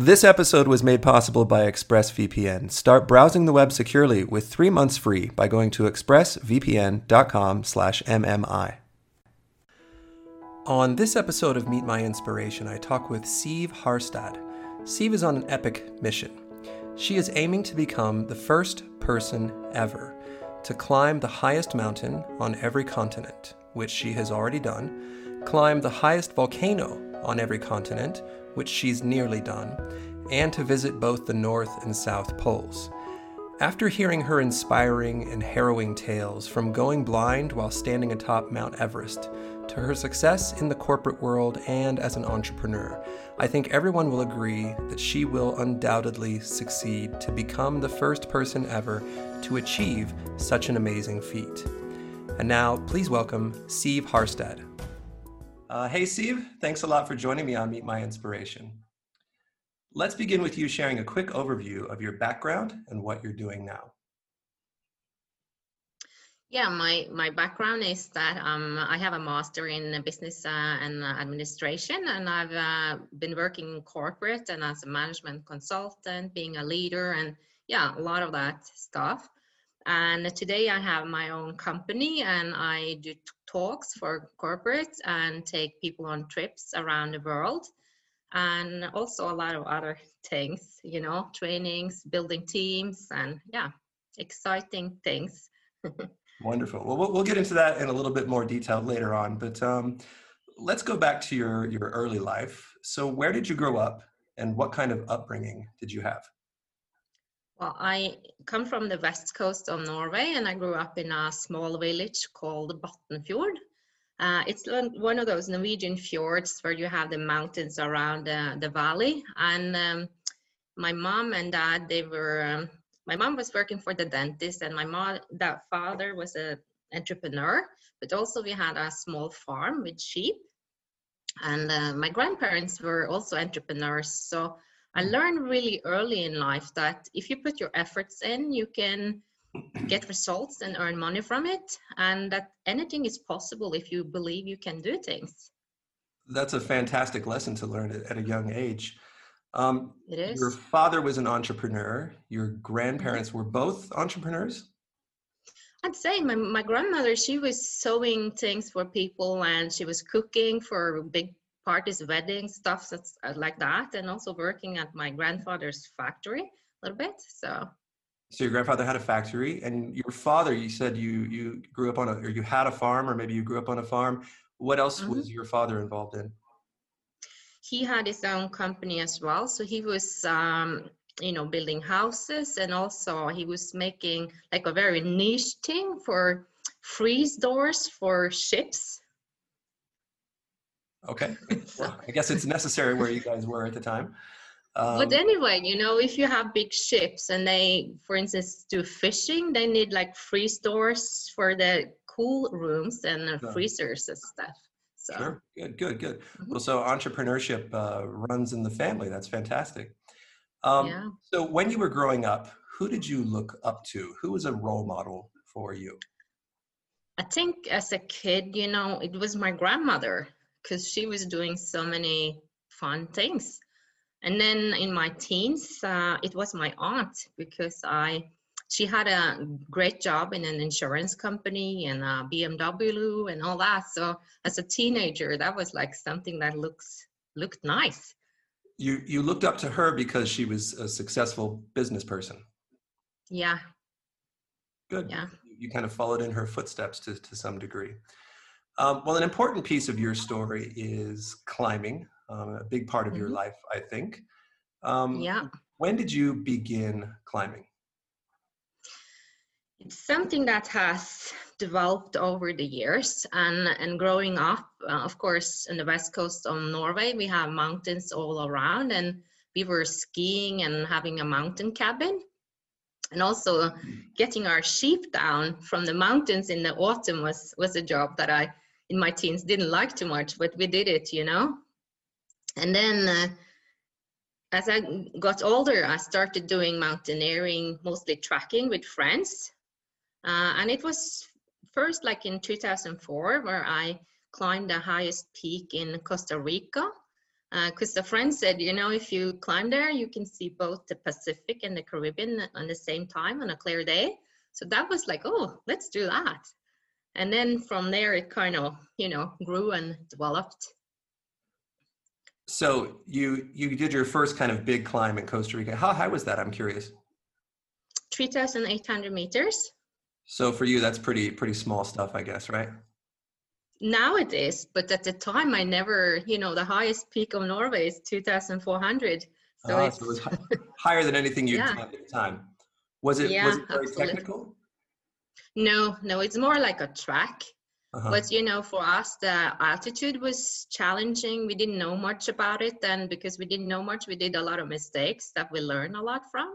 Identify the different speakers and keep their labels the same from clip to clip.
Speaker 1: This episode was made possible by ExpressVPN. Start browsing the web securely with three months free by going to expressvpn.com/mmi. On this episode of Meet My Inspiration, I talk with Siv Harstad. Siv is on an epic mission. She is aiming to become the first person ever to climb the highest mountain on every continent, which she has already done, climb the highest volcano on every continent, which she's nearly done, and to visit both the North and South Poles. After hearing her inspiring and harrowing tales from going blind while standing atop Mount Everest to her success in the corporate world and as an entrepreneur, I think everyone will agree that she will undoubtedly succeed to become the first person ever to achieve such an amazing feat. And now, please welcome Siv Harstad. Uh, hey, Siv, thanks a lot for joining me on Meet My Inspiration. Let's begin with you sharing a quick overview of your background and what you're doing now.
Speaker 2: Yeah, my, my background is that um, I have a master in business uh, and administration, and I've uh, been working in corporate and as a management consultant, being a leader, and yeah, a lot of that stuff. And today I have my own company and I do talks for corporates and take people on trips around the world. And also a lot of other things, you know, trainings, building teams, and yeah, exciting things.
Speaker 1: Wonderful. Well, we'll get into that in a little bit more detail later on, but um, let's go back to your, your early life. So, where did you grow up and what kind of upbringing did you have?
Speaker 2: Well, I come from the west coast of Norway and I grew up in a small village called Bottenfjord. Uh, it's one of those Norwegian fjords where you have the mountains around uh, the valley. And um, my mom and dad, they were, um, my mom was working for the dentist and my mom, that father was an entrepreneur, but also we had a small farm with sheep. And uh, my grandparents were also entrepreneurs. So I learned really early in life that if you put your efforts in, you can get results and earn money from it, and that anything is possible if you believe you can do things.
Speaker 1: That's a fantastic lesson to learn at a young age.
Speaker 2: Um, it is.
Speaker 1: Your father was an entrepreneur. Your grandparents were both entrepreneurs.
Speaker 2: I'd say my, my grandmother, she was sewing things for people and she was cooking for big parties, weddings, stuff that's uh, like that, and also working at my grandfather's factory a little bit. So.
Speaker 1: So your grandfather had a factory, and your father, you said you you grew up on a, or you had a farm, or maybe you grew up on a farm. What else mm-hmm. was your father involved in?
Speaker 2: He had his own company as well. So he was, um, you know, building houses, and also he was making like a very niche thing for freeze doors for ships
Speaker 1: Okay. Well, I guess it's necessary where you guys were at the time.
Speaker 2: Um, but anyway, you know, if you have big ships and they, for instance, do fishing, they need like freeze doors for the cool rooms and sure. freezers and stuff. So.
Speaker 1: Sure. Good, good, good. Mm-hmm. Well, so entrepreneurship uh, runs in the family. That's fantastic. Um, yeah. So when you were growing up, who did you look up to? Who was a role model for you?
Speaker 2: I think as a kid, you know, it was my grandmother because she was doing so many fun things. And then in my teens, uh, it was my aunt because I she had a great job in an insurance company and a BMW and all that. So as a teenager, that was like something that looks looked nice.
Speaker 1: You you looked up to her because she was a successful business person.
Speaker 2: Yeah.
Speaker 1: Good. Yeah. You kind of followed in her footsteps to to some degree. Um, well, an important piece of your story is climbing, um, a big part of mm-hmm. your life, I think.
Speaker 2: Um, yeah.
Speaker 1: When did you begin climbing?
Speaker 2: It's something that has developed over the years and, and growing up, uh, of course, in the west coast of Norway, we have mountains all around and we were skiing and having a mountain cabin and also mm. getting our sheep down from the mountains in the autumn was was a job that I in my teens didn't like too much, but we did it, you know. And then uh, as I got older, I started doing mountaineering, mostly trekking with friends. Uh, and it was first like in 2004 where I climbed the highest peak in Costa Rica. because uh, a friend said, you know, if you climb there, you can see both the Pacific and the Caribbean on the same time on a clear day. So that was like, oh, let's do that. And then from there, it kind of, you know, grew and developed.
Speaker 1: So you you did your first kind of big climb in Costa Rica. How high was that? I'm curious.
Speaker 2: 3,800 meters.
Speaker 1: So for you, that's pretty pretty small stuff, I guess, right?
Speaker 2: now it is but at the time i never you know the highest peak of norway is 2400
Speaker 1: so, uh, so it was higher than anything you'd yeah. at the time was it
Speaker 2: yeah,
Speaker 1: was it very
Speaker 2: absolutely.
Speaker 1: technical
Speaker 2: no no it's more like a track uh-huh. but you know for us the altitude was challenging we didn't know much about it and because we didn't know much we did a lot of mistakes that we learned a lot from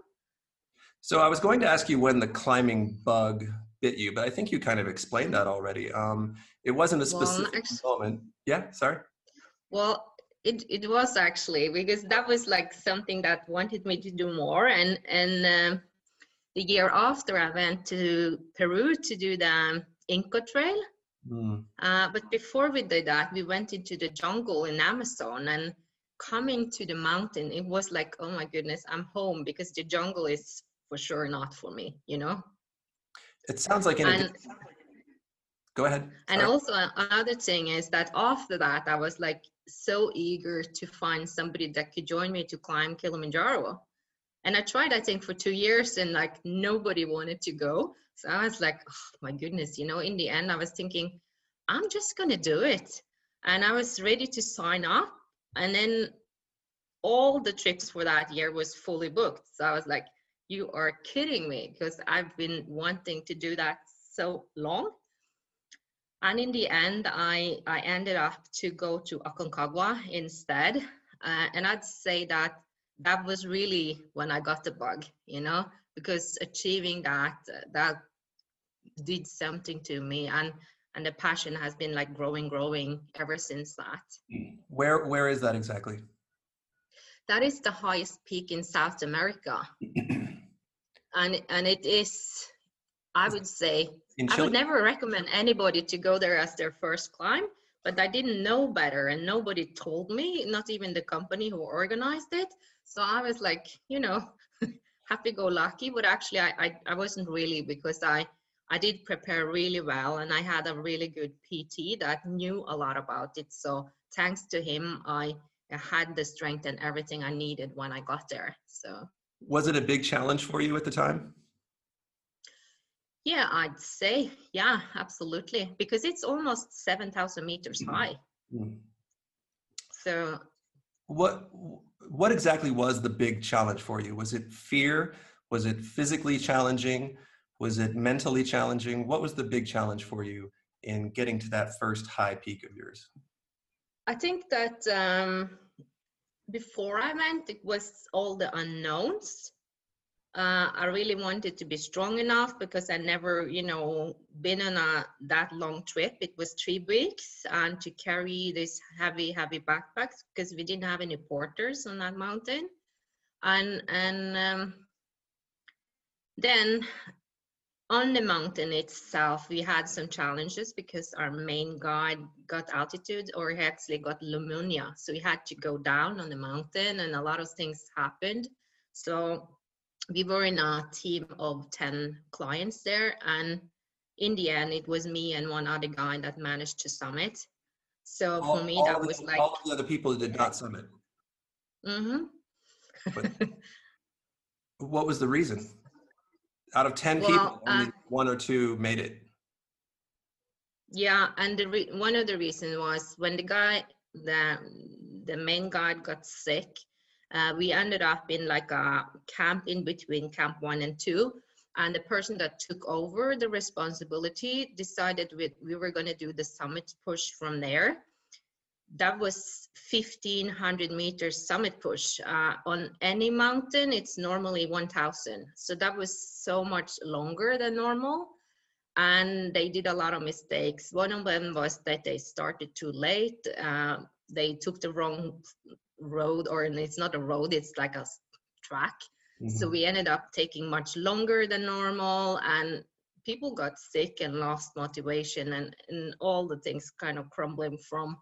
Speaker 1: so i was going to ask you when the climbing bug bit you, but I think you kind of explained that already. Um, it wasn't a specific well, actually, moment. Yeah, sorry.
Speaker 2: Well, it, it was actually because that was like something that wanted me to do more and and um, the year after I went to Peru to do the Inca Trail. Mm. Uh, but before we did that, we went into the jungle in Amazon and coming to the mountain, it was like, oh my goodness, I'm home because the jungle is for sure not for me, you know?
Speaker 1: It sounds like and, Go ahead.
Speaker 2: And also another thing is that after that, I was like so eager to find somebody that could join me to climb Kilimanjaro. And I tried, I think, for two years and like nobody wanted to go. So I was like, oh, my goodness, you know, in the end, I was thinking, I'm just going to do it. And I was ready to sign up. And then all the trips for that year was fully booked. So I was like, you are kidding me because I've been wanting to do that so long. And in the end, I, I ended up to go to Aconcagua instead. Uh, and I'd say that that was really when I got the bug, you know, because achieving that, that did something to me. And, and the passion has been like growing, growing ever since that. Hmm.
Speaker 1: Where, where is that exactly?
Speaker 2: That is the highest peak in South America. and and it is i would say i would never recommend anybody to go there as their first climb but i didn't know better and nobody told me not even the company who organized it so i was like you know happy go lucky but actually I, I i wasn't really because i i did prepare really well and i had a really good pt that knew a lot about it so thanks to him i had the strength and everything i needed when i got there so
Speaker 1: was it a big challenge for you at the time?
Speaker 2: Yeah, I'd say, yeah, absolutely, because it's almost 7,000 meters mm-hmm. high. Mm-hmm. So,
Speaker 1: what what exactly was the big challenge for you? Was it fear? Was it physically challenging? Was it mentally challenging? What was the big challenge for you in getting to that first high peak of yours?
Speaker 2: I think that um, before I went, it was all the unknowns. Uh, I really wanted to be strong enough because I never, you know, been on a that long trip. It was three weeks, and to carry this heavy, heavy backpacks because we didn't have any porters on that mountain, and and um, then on the mountain itself, we had some challenges because our main guide got altitude or he actually got pneumonia. So we had to go down on the mountain and a lot of things happened. So we were in a team of 10 clients there. And in the end, it was me and one other guy that managed to summit. So all, for me, that was like.
Speaker 1: All the other people that did not summit.
Speaker 2: Mm
Speaker 1: hmm. what was the reason? out of 10 well, people only uh, one or two made it
Speaker 2: yeah and the re- one of the reasons was when the guy the the main guy got sick uh, we ended up in like a camp in between camp one and two. And the person that took over the responsibility decided we, we were going to do the summit push from there. That was 1500 meters summit push. Uh, on any mountain it's normally 1000 so that was so much longer than normal. And they did a lot of mistakes. One of them was that they started too late. Uh, they took the wrong road or it's not a road it's like a track mm-hmm. so we ended up taking much longer than normal and people got sick and lost motivation and, and all the things kind of crumbling from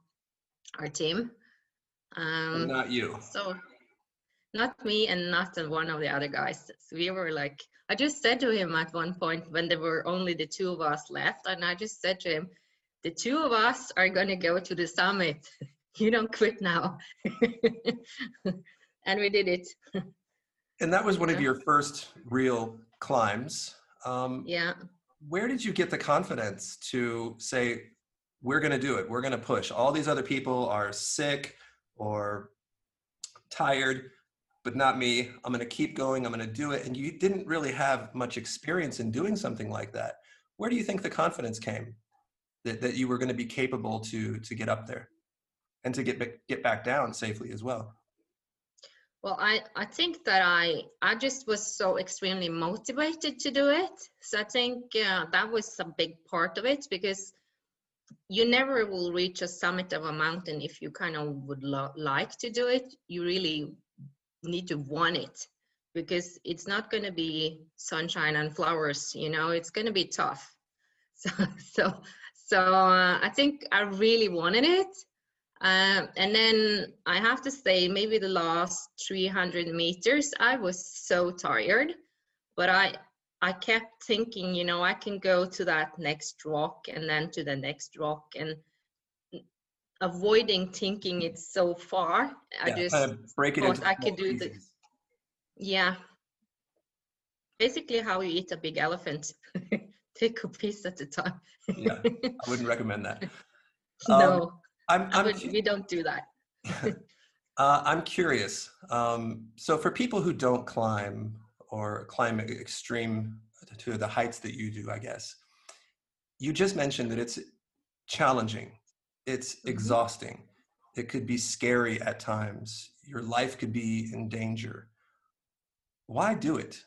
Speaker 2: our team.
Speaker 1: Um, not you.
Speaker 2: So, not me and not one of the other guys. So we were like, I just said to him at one point when there were only the two of us left, and I just said to him, the two of us are going to go to the summit. you don't quit now. and we did it.
Speaker 1: and that was one of your first real climbs.
Speaker 2: Um, yeah.
Speaker 1: Where did you get the confidence to say, we're going to do it? We're going to push. All these other people are sick or tired, but not me. I'm going to keep going. I'm going to do it. And you didn't really have much experience in doing something like that. Where do you think the confidence came that, that you were going to be capable to to get up there and to get get back down safely as well?
Speaker 2: Well, I, I think that I I just was so extremely motivated to do it. So I think uh, that was a big part of it because you never will reach a summit of a mountain if you kind of would lo- like to do it. You really need to want it because it's not going to be sunshine and flowers. You know, it's going to be tough. So so so uh, I think I really wanted it um, and then I have to say, maybe the last 300 meters, I was so tired, but I I kept thinking, you know, I can go to that next rock and then to the next rock and avoiding thinking it's so far.
Speaker 1: Yeah, I just kind of break it thought I could do the
Speaker 2: yeah. Basically how you eat a big elephant. Take a piece at a time.
Speaker 1: yeah, I wouldn't recommend that.
Speaker 2: no. I'm, I'm would, we don't do that.
Speaker 1: uh, I'm curious. Um, so for people who don't climb or climb extreme to the heights that you do, I guess, you just mentioned that it's challenging, it's mm-hmm. exhausting, it could be scary at times, your life could be in danger. Why do it?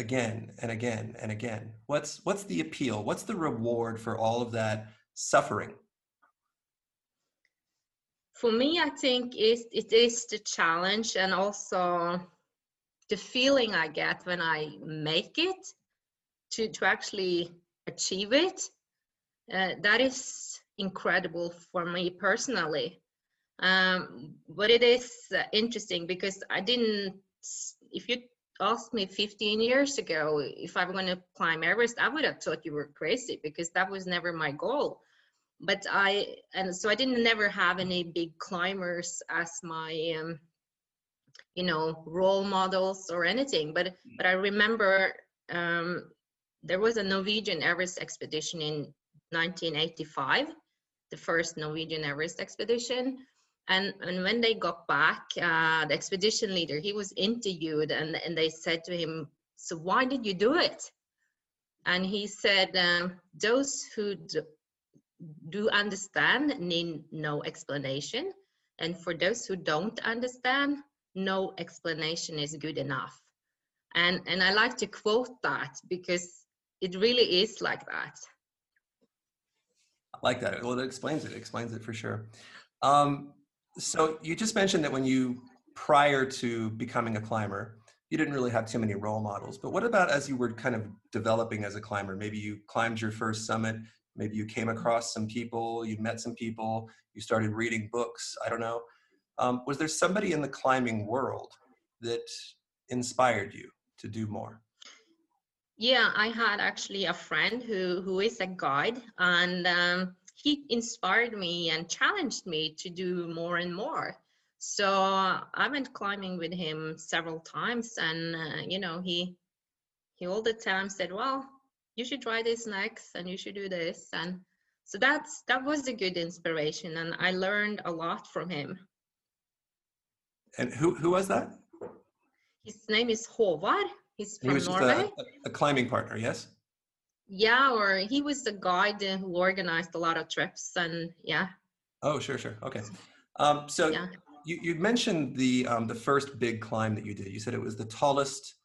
Speaker 1: again and again and again what's what's the appeal what's the reward for all of that suffering
Speaker 2: for me, I think it, it is the challenge and also the feeling I get when I make it to, to actually achieve it. Uh, that is incredible for me personally. Um, but it is uh, interesting because I didn't, if you asked me 15 years ago if I'm going to climb Everest, I would have thought you were crazy because that was never my goal but I and so I didn't never have any big climbers as my um, you know role models or anything. But but I remember um, there was a Norwegian Everest expedition in 1985, the first Norwegian Everest expedition. And, and when they got back, uh, the expedition leader, he was interviewed and, and they said to him, so why did you do it? And he said, um, those who do understand need no explanation. And for those who don't understand, no explanation is good enough. And, and I like to quote that because it really is like that.
Speaker 1: I like that. Well, it explains it, it explains it for sure. Um, so you just mentioned that when you, prior to becoming a climber, you didn't really have too many role models. But what about as you were kind of developing as a climber? Maybe you climbed your first summit, maybe you came across some people you met some people you started reading books i don't know. Um, was there somebody in the climbing world that inspired you to do more?
Speaker 2: Yeah i had actually a friend who who is a guide and um, he inspired me and challenged me to do more and more. So i went climbing with him several times and uh, you know he he all the time said well you should try this next and you should do this and so that's that was a good inspiration and i learned a lot from him
Speaker 1: and who who was that
Speaker 2: his name is Håvard. He's from he Norway.
Speaker 1: A, a, climbing partner, yes?
Speaker 2: Yeah, or he was the guide who organized a lot of trips and yeah.
Speaker 1: Oh, sure, sure. Okay. Um, so yeah. you, you mentioned the um, the first big climb that you did. You said it was the tallest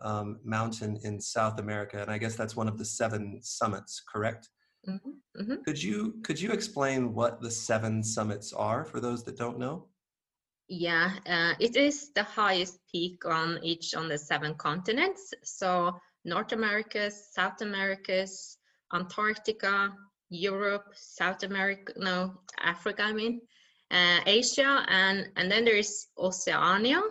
Speaker 1: um, mountain in South America, and I guess that's one of the seven summits, correct? Mm-hmm. Mm-hmm. Could you could you explain what the seven summits are for those that don't know?
Speaker 2: Yeah, uh, it is the highest peak on each on the seven continents. So North America, South America, Antarctica, Europe, South America, no, Africa, I mean, uh, Asia, and, and then there's Oceania.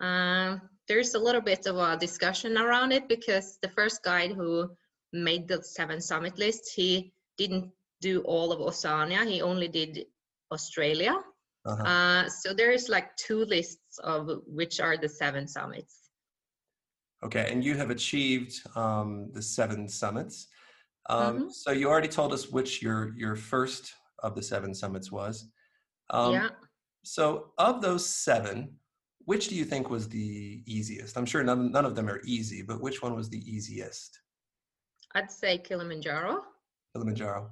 Speaker 2: Uh, there's a little bit of a discussion around it because the first guide who made the seven summit list, he didn't do all of Oceania, he only did Australia. Uh-huh. Uh, so there is like two lists of which are the seven summits.
Speaker 1: Okay, and you have achieved um, the seven summits. Um, mm-hmm. So you already told us which your your first of the seven summits was. Um, yeah. So of those seven, which do you think was the easiest? I'm sure none none of them are easy, but which one was the easiest?
Speaker 2: I'd say Kilimanjaro.
Speaker 1: Kilimanjaro.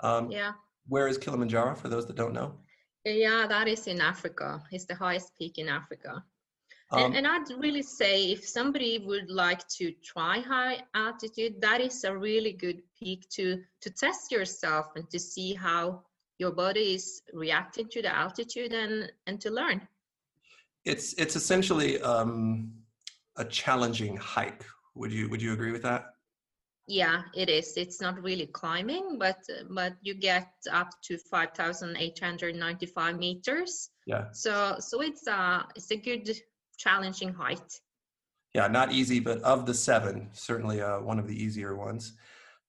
Speaker 1: Um,
Speaker 2: yeah.
Speaker 1: Where is Kilimanjaro for those that don't know?
Speaker 2: Yeah, that is in Africa. It's the highest peak in Africa. Um, and, and, I'd really say if somebody would like to try high altitude, that is a really good peak to to test yourself and to see how your body is reacting to the altitude and and to learn.
Speaker 1: It's it's essentially um, a challenging hike. Would you would you agree with that?
Speaker 2: Yeah, it is. It's not really climbing, but but you get up to five thousand eight hundred ninety five meters.
Speaker 1: Yeah.
Speaker 2: So so it's a it's a good challenging height.
Speaker 1: Yeah, not easy, but of the seven, certainly uh, one of the easier ones.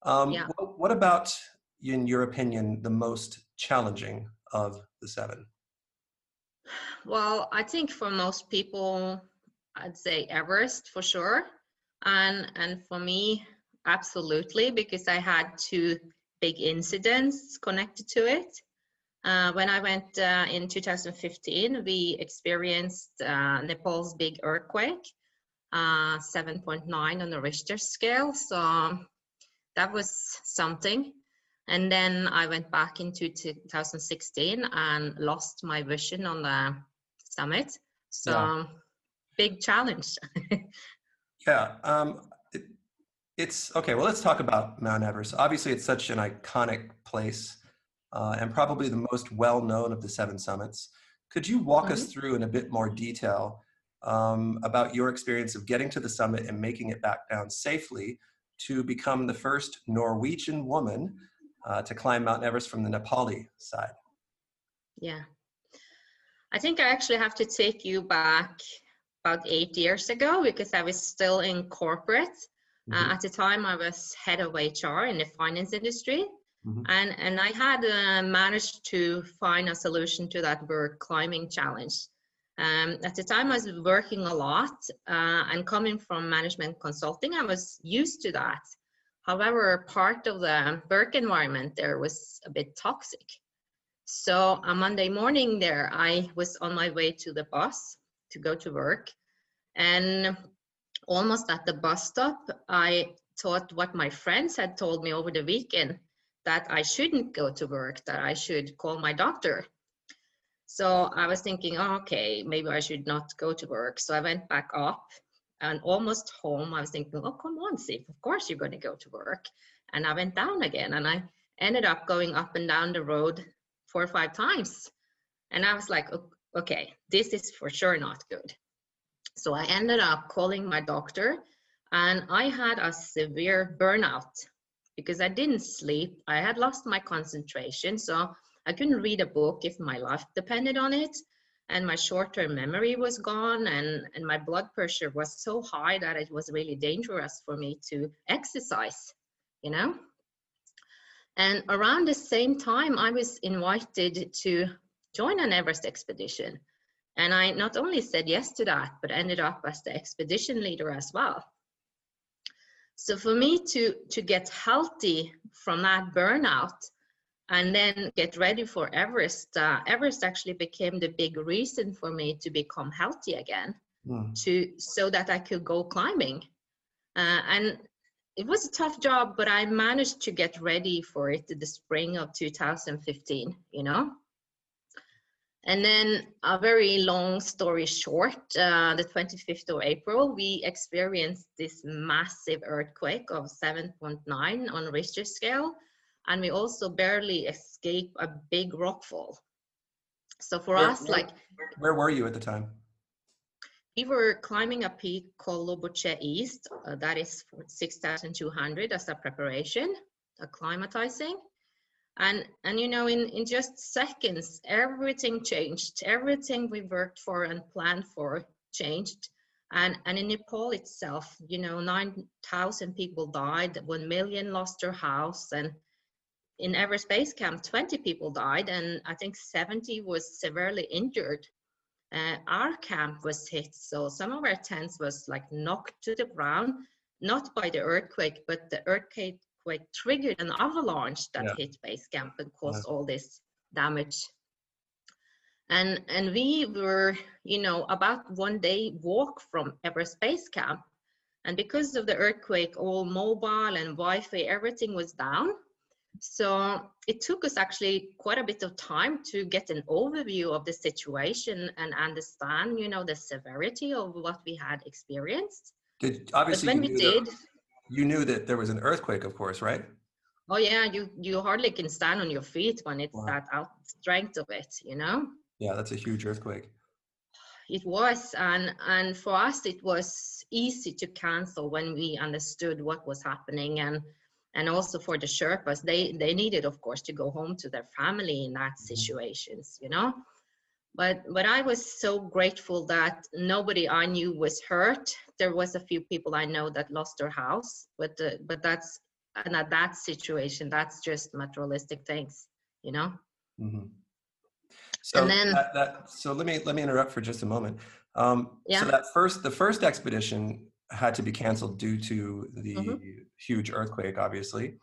Speaker 1: Um, yeah. What, what about, in your opinion, the most challenging of the seven?
Speaker 2: Well, I think for most people, I'd say Everest for sure, and and for me, absolutely, because I had two big incidents connected to it. Uh, when I went uh, in 2015, we experienced uh, Nepal's big earthquake, uh, 7.9 on the Richter scale. So that was something. And then I went back into 2016 and lost my vision on the summit. So yeah. big challenge.
Speaker 1: yeah. Um, it, it's okay. Well, let's talk about Mount Everest. Obviously, it's such an iconic place uh, and probably the most well known of the seven summits. Could you walk mm-hmm. us through in a bit more detail um, about your experience of getting to the summit and making it back down safely to become the first Norwegian woman uh, to climb Mount Everest from the Nepali side?
Speaker 2: Yeah. I think I actually have to take you back about eight years ago because I was still in corporate. Uh, mm-hmm. Uh, at the time, I was head of HR in the finance industry. Mm-hmm. And, and I had uh, managed to find a solution to that bird climbing challenge. Um, at the time, I was working a lot uh, and coming from management consulting, I was used to that. However, part of the work environment there was a bit toxic. So a Monday morning there, I was on my way to the bus to go to work. And almost at the bus stop, I thought what my friends had told me over the weekend that I shouldn't go to work, that I should call my doctor. So I was thinking, oh, okay, maybe I should not go to work. So I went back up and almost home. I was thinking, oh, come on, Siv, of course you're going to go to work. And I went down again and I ended up going up and down the road four or five times. And I was like, okay, this is for sure not good. So I ended up calling my doctor and I had a severe burnout because I didn't sleep. I had lost my concentration, so I couldn't read a book if my life depended on it. And my short term memory was gone, and, and my blood pressure was so high that it was really dangerous for me to exercise, you know? And around the same time, I was invited to join an Everest expedition. And I not only said yes to that, but ended up as the expedition leader as well. So for me to to get healthy from that burnout and then get ready for Everest, uh, Everest actually became the big reason for me to become healthy again, mm. to so that I could go climbing. Uh, and it was a tough job, but I managed to get ready for it in the spring of 2015. You know. And then a very long story short, uh, the 25th of April, we experienced this massive earthquake of 7.9 on Richter scale. And we also barely escaped a big rockfall. So for
Speaker 1: where,
Speaker 2: us, where, like.
Speaker 1: Where were you at the time?
Speaker 2: We were climbing a peak called Lobuche East. Uh, that is 6,200 as a preparation, acclimatizing. and and you know in in just seconds everything changed everything we worked for and planned for changed and and in nepal itself you know 9000 people died 1 million lost their house and in everest base camp 20 people died and i think 70 was severely injured uh, our camp was hit so some of our tents was like knocked to the ground not by the earthquake but the earthquake earthquake triggered an avalanche that yeah. hit base camp and caused yeah. all this damage and and we were you know about one day walk from everest base camp and because of the earthquake all mobile and wi-fi everything was down so it took us actually quite a bit of time to get an overview of the situation and understand you know the severity of what we had experienced
Speaker 1: did obviously but when we did you knew that there was an earthquake, of course, right?
Speaker 2: Oh yeah, you you hardly can stand on your feet when it's wow. that out strength of it, you know.
Speaker 1: Yeah, that's a huge earthquake.
Speaker 2: It was, and and for us, it was easy to cancel when we understood what was happening, and and also for the Sherpas, they they needed, of course, to go home to their family in that mm-hmm. situations, you know but but i was so grateful that nobody i knew was hurt there was a few people i know that lost their house but uh, but that's and at that situation that's just materialistic things you know mm-hmm.
Speaker 1: so and then that, that, so let me let me interrupt for just a moment um yeah. so that first the first expedition had to be canceled due to the mm-hmm. huge earthquake obviously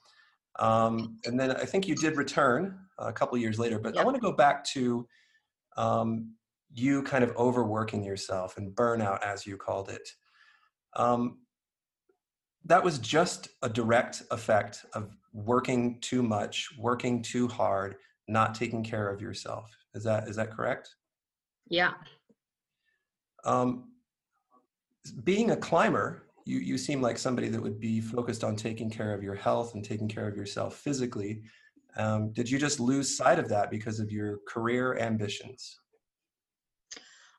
Speaker 1: um and then i think you did return a couple years later but i want to go back to um, you kind of overworking yourself and burnout, as you called it. Um, that was just a direct effect of working too much, working too hard, not taking care of yourself. Is that is that correct?
Speaker 2: Yeah.
Speaker 1: Um, being a climber, you you seem like somebody that would be focused on taking care of your health and taking care of yourself physically. Um, did you just lose sight of that because of your career ambitions?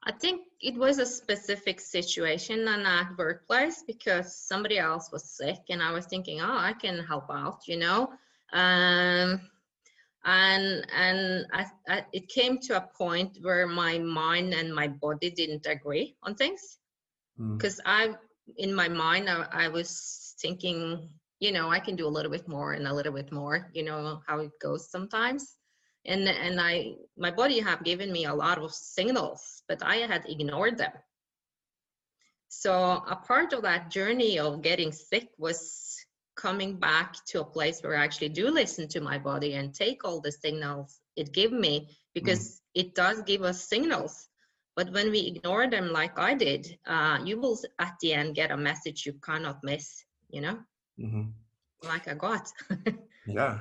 Speaker 2: I think it was a specific situation in that workplace because somebody else was sick and I was thinking, oh, I can help out, you know. Um, and and I, I, it came to a point where my mind and my body didn't agree on things because mm. I, in my mind, I, I was thinking you know i can do a little bit more and a little bit more you know how it goes sometimes and and i my body have given me a lot of signals but i had ignored them so a part of that journey of getting sick was coming back to a place where i actually do listen to my body and take all the signals it give me because mm. it does give us signals but when we ignore them like i did uh, you will at the end get a message you cannot miss you know mm-hmm. like I got.
Speaker 1: yeah.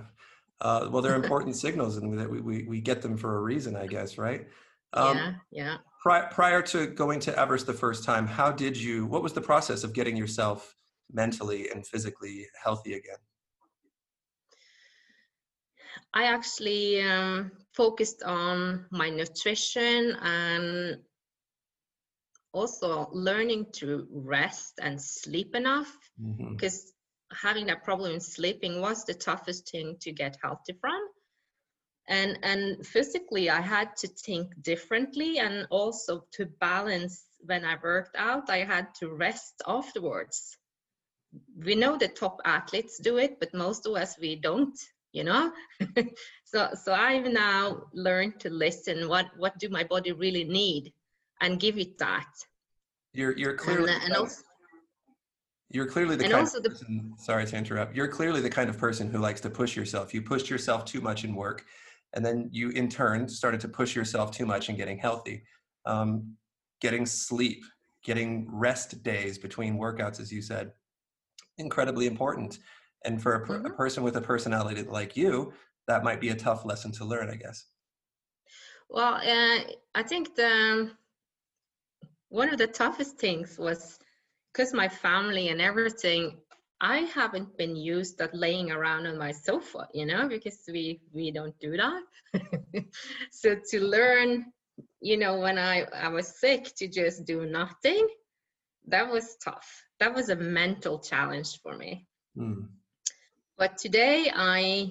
Speaker 1: Uh, well, they're important signals, and that we, we, we get them for a reason, I guess, right?
Speaker 2: Um, yeah, yeah.
Speaker 1: Pri- prior to going to Everest the first time, how did you? What was the process of getting yourself mentally and physically healthy again?
Speaker 2: I actually um, focused on my nutrition and also learning to rest and sleep enough. Because mm-hmm having that problem in sleeping was the toughest thing to get healthy from and and physically i had to think differently and also to balance when i worked out i had to rest afterwards. We know the top athletes do it but most of us we don't you know so so i've now learned to listen what what do my body really need and give it that
Speaker 1: you're you're clearly and, and also, you're clearly the and kind of person, the, sorry to interrupt. You're clearly the kind of person who likes to push yourself. You pushed yourself too much in work, and then you in turn started to push yourself too much in getting healthy, um, getting sleep, getting rest days between workouts, as you said, incredibly important. And for a, mm-hmm. a person with a personality like you, that might be a tough lesson to learn, I guess.
Speaker 2: Well, uh, I think the one of the toughest things was because my family and everything i haven't been used at laying around on my sofa you know because we we don't do that so to learn you know when i i was sick to just do nothing that was tough that was a mental challenge for me mm. But today i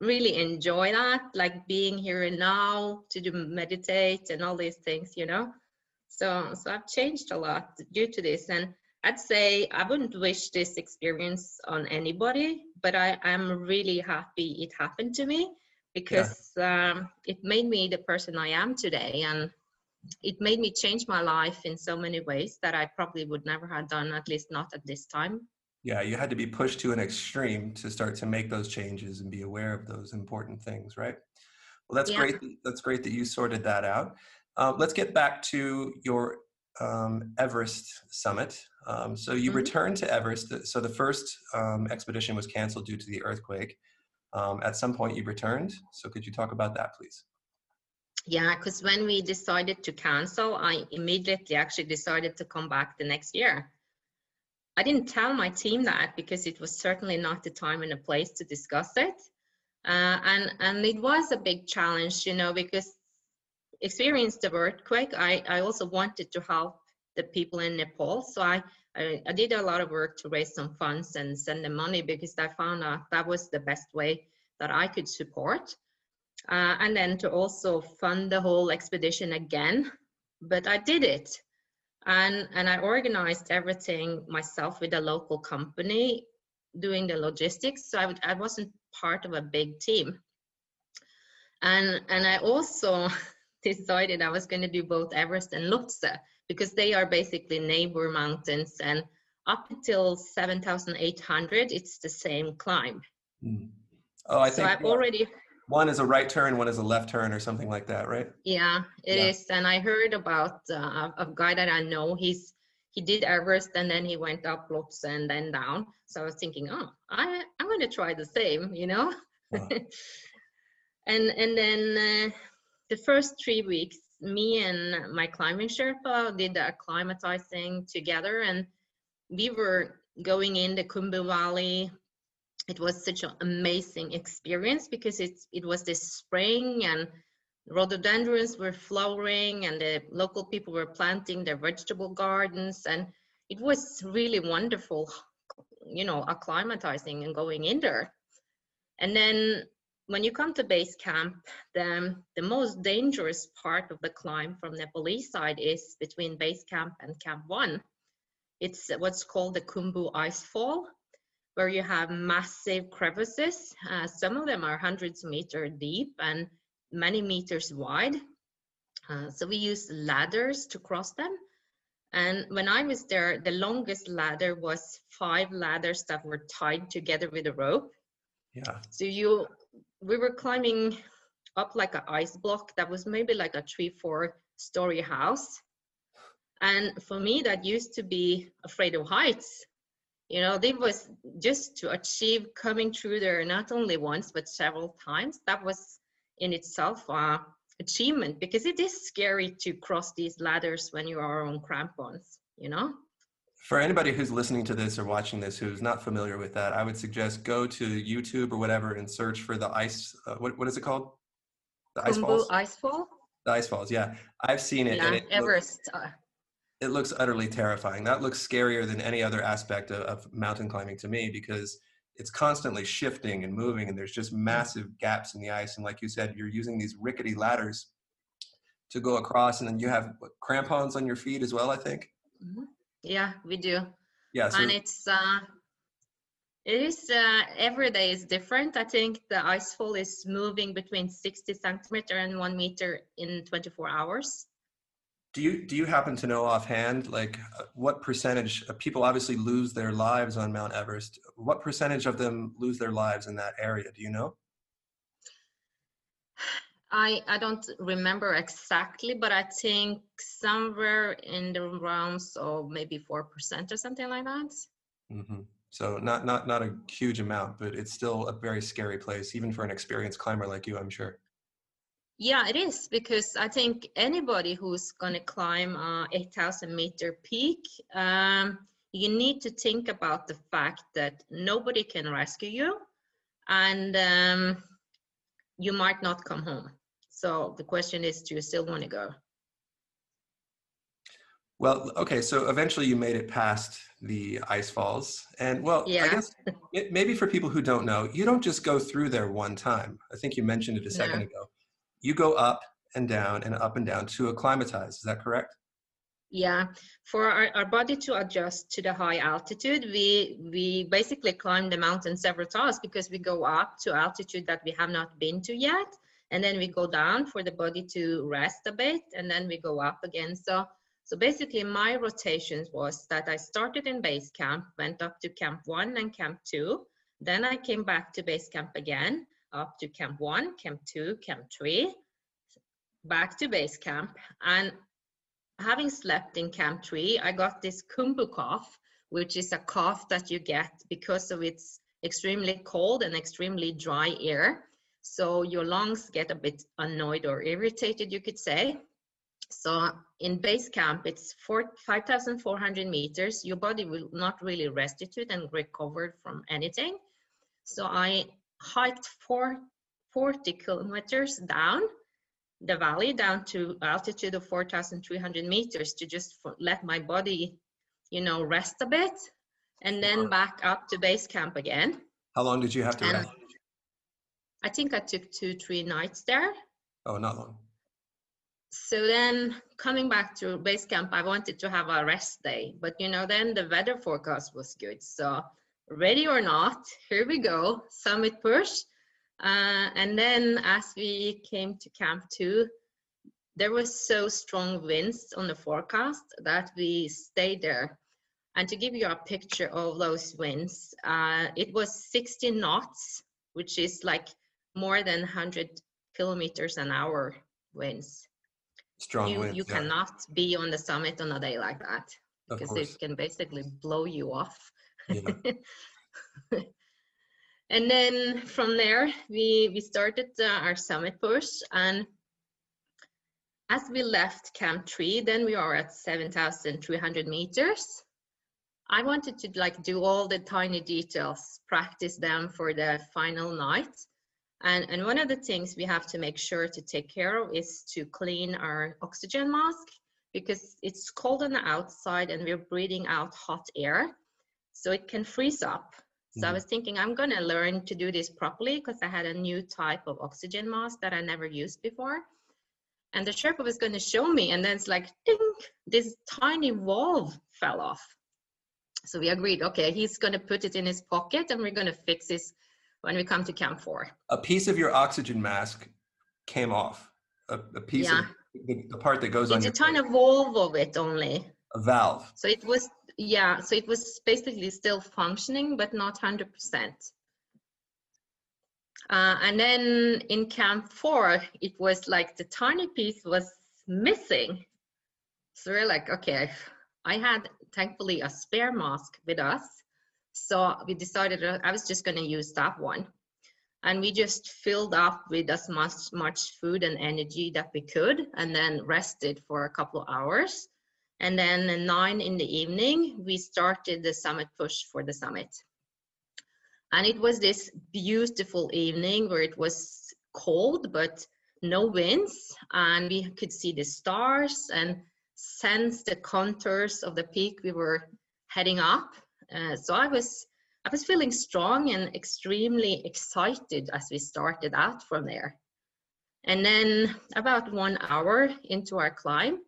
Speaker 2: really enjoy that, like being here and now to do meditate and all these things, you know. So so I've changed a lot due to this, and I'd say I wouldn't wish this experience on anybody, but I am really happy it happened to me because yeah. um, it made me the person I am today, and it made me change my life in so many ways that I probably would never have done, at least not at this time.
Speaker 1: Yeah, you had to be pushed to an extreme to start to make those changes and be aware of those important things, right? Well, that's yeah. great. That's great that you sorted that out. Uh, let's get back to your um, Everest summit. Um, so you mm-hmm. returned to Everest. So the first um, expedition was canceled due to the earthquake. Um, at some point, you returned. So could you talk about that, please?
Speaker 2: Yeah, because when we decided to cancel, I immediately actually decided to come back the next year. I didn't tell my team that because it was certainly not the time and the place to discuss it. Uh, and and it was a big challenge, you know, because experienced the earthquake, I, I also wanted to help the people in Nepal. So I, I, I did a lot of work to raise some funds and send them money because I found out that was the best way that I could support. Uh, and then to also fund the whole expedition again. But I did it and and i organized everything myself with a local company doing the logistics. So i, would, I wasn't part of a big team. And and i also decided i was going to do both everest and lhotse because they are basically neighbor mountains. And up until 7800 it's the same climb.
Speaker 1: Mm. oh i think so
Speaker 2: i've already
Speaker 1: one is a right turn, one is a left turn, or something like that, right?
Speaker 2: Yeah, it yeah. is. And I heard about uh, a guy that I know. He's he did Everest and then he went up Lhotse and then down. So I was thinking, oh, I I'm going to try the same, you know. Uh-huh. and and then uh, the first three weeks, me and my climbing Sherpa did the acclimatizing together, and we were going in the Khumbu Valley it was such an amazing experience because it's it was this spring and rhododendrons were flowering and the local people were planting their vegetable gardens and it was really wonderful you know acclimatizing and going in there. And then when you come to base camp the, the most dangerous part of the climb from Nepalese side is between base camp and camp one. It's what's called the Khumbu icefall where you have massive crevices. Uh, some of them are hundreds of meters deep and many meters wide. Uh, so we use ladders to cross them. And when I was there, the longest ladder was five ladders that were tied together with a rope.
Speaker 1: Yeah.
Speaker 2: So you, we were climbing up like an ice block that was maybe like a three, four story house. And for me, that used to be afraid of heights you know it was just to achieve coming through there not only once but several times that was in itself a achievement because it is scary to cross these ladders when you are on crampons you know?
Speaker 1: For anybody who's listening to this or watching this who's not familiar with that i would suggest go to youtube or whatever and search for the ice uh, what, what is it called?
Speaker 2: The ice falls? Ice fall?
Speaker 1: The ice falls yeah. I've seen it
Speaker 2: yeah, it everest
Speaker 1: looks, uh, it looks utterly terrifying. That looks scarier than any other aspect of, of, mountain climbing to me because it's constantly shifting and moving, and there's just massive gaps in the ice. And like you said, you're using these rickety ladders to go across, and then you have what, crampons on your feet as well. I think.
Speaker 2: Mm-hmm. Yeah, we do.
Speaker 1: Yeah,
Speaker 2: so and it's uh, it is uh, every day is different. I think the ice fall is moving between 60 centimeter and one meter in 24 hours
Speaker 1: do you do you happen to know offhand like uh, what percentage of people obviously lose their lives on Mount Everest? What percentage of them lose their lives in that area? Do you know?
Speaker 2: I I don't remember exactly, but I think somewhere in the realms of maybe four percent or something like that.
Speaker 1: Mm-hmm. So not not not a huge amount, but it's still a very scary place, even for an experienced climber like you, I'm sure.
Speaker 2: Yeah, it is because I think anybody who's going to climb a 8,000 meter peak, um, you need to think about the fact that nobody can rescue you and um, you might not come home. So the question is, do you still want to go?
Speaker 1: Well, okay, so eventually you made it past the ice falls. And well,
Speaker 2: Yeah.
Speaker 1: I guess it, maybe for people who don't know, you don't just go through there one time. I think you mentioned it a second
Speaker 2: No.
Speaker 1: ago. You go up and down and up and down to acclimatize. Is that correct?
Speaker 2: Yeah, for our, our body to adjust to the high altitude, we we basically climb the mountain several times because we go up to altitude that we have not been to yet, and then we go down for the body to rest a bit, and then we go up again. So so basically, my rotations was that I started in base camp, went up to camp one and camp two, then I came back to base camp again, up to camp one, camp two, camp three, back to base camp, and having slept in Camp 3, I got this Khumbu cough, which is a cough that you get because of its extremely cold and extremely dry air. So your lungs get a bit annoyed or irritated, you could say. So in base camp, it's four, 5,400 meters. Your body will not really restitute and recover from anything. So I hiked four, 40 kilometers down the valley down to altitude of 4,300 meters to just let my body, you know, rest a bit, and then back up to base camp again.
Speaker 1: How long did you have to
Speaker 2: And
Speaker 1: rest?
Speaker 2: I think I took two, three nights there.
Speaker 1: Oh, not long.
Speaker 2: So then coming back to base camp, I wanted to have a rest day, but you know, then the weather forecast was good. So ready or not, here we go, summit push. Uh, and then as we came to camp two, there was so strong winds on the forecast that we stayed there. And to give you a picture of those winds, uh, it was 60 knots, which is like more than 100 kilometers an hour winds.
Speaker 1: Strong
Speaker 2: you
Speaker 1: winds.
Speaker 2: you
Speaker 1: yeah,
Speaker 2: cannot be on the summit on a day like that because it can basically blow you off. And then from there we we started uh, our summit push and as we left camp 3 then we are at 7300 meters. I wanted to like do all the tiny details practice them for the final night. And and one of the things we have to make sure to take care of is to clean our oxygen mask because it's cold on the outside and we're breathing out hot air so it can freeze up so I
Speaker 1: Mhm.
Speaker 2: was thinking I'm going to learn to do this properly because I had a new type of oxygen mask that I never used before. And the Sherpa was going to show me, and then it's like, ding, this tiny valve fell off. So we agreed, okay, he's going to put it in his pocket and we're going to fix this when we come to Camp 4.
Speaker 1: A piece of your oxygen mask came off. A, a piece
Speaker 2: Yeah.
Speaker 1: of the, the part that goes on
Speaker 2: It's a tiny valve of it only.
Speaker 1: Valve.
Speaker 2: So it was, yeah, so it was basically still functioning, but not 100%. Uh, and then in camp four, it was like the tiny piece was missing. So we're like, okay, I had thankfully a spare mask with us. So we decided uh, I was just going to use that one. And we just filled up with as much, much food and energy that we could, and then rested for a couple of hours. And then at nine in the evening, we started the summit push for the summit. And it was this beautiful evening where it was cold, but no winds. And we could see the stars and sense the contours of the peak we were heading up. Uh, so I was, I was feeling strong and extremely excited as we started out from there. And then about one hour into our climb,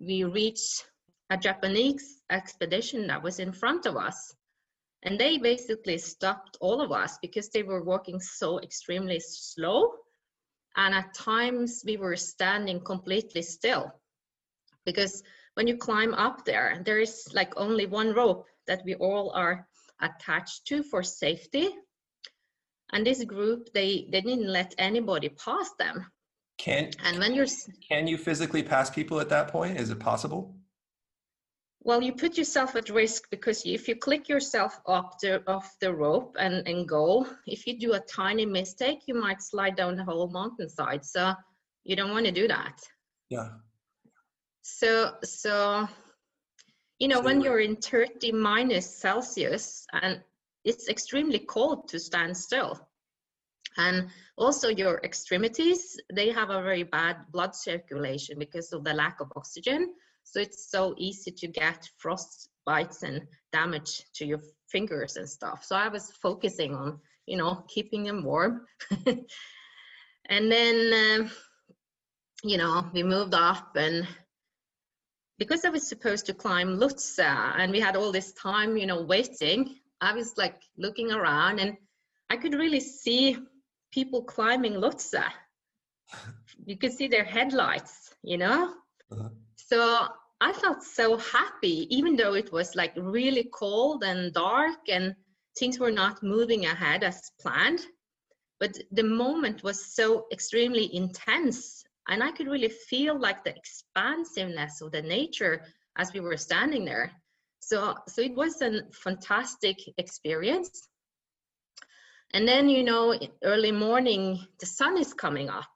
Speaker 2: we reached a Japanese expedition that was in front of us. And they basically stopped all of us because they were walking so extremely slow. And at times we were standing completely still. Because when you climb up there, there is like only one rope that we all are attached to for safety. And this group, they, they didn't let anybody pass them.
Speaker 1: Can
Speaker 2: And when you're
Speaker 1: can you physically pass people at that point? Is it possible?
Speaker 2: Well, you put yourself at risk because if you click yourself up the off the rope and, and go, if you do a tiny mistake, you might slide down the whole mountainside. So you don't want to do that.
Speaker 1: Yeah.
Speaker 2: So so you know
Speaker 1: So
Speaker 2: when
Speaker 1: you-
Speaker 2: you're in 30 minus Celsius and it's extremely cold to stand still. And also your extremities, they have a very bad blood circulation because of the lack of oxygen. So it's so easy to get frost bites and damage to your fingers and stuff. So I was focusing on, you know, keeping them warm. and then, um, you know, we moved up and because I was supposed to climb Lhotse and we had all this time, you know, waiting, I was like looking around and I could really see people climbing Lhotse. you could see their headlights, you know? Uh-huh. So I felt so happy, even though it was like really cold and dark and things were not moving ahead as planned. But the moment was so extremely intense and i could really feel like the expansiveness of the nature as we were standing there. So so it was a fantastic experience. And then you know early morning the sun is coming up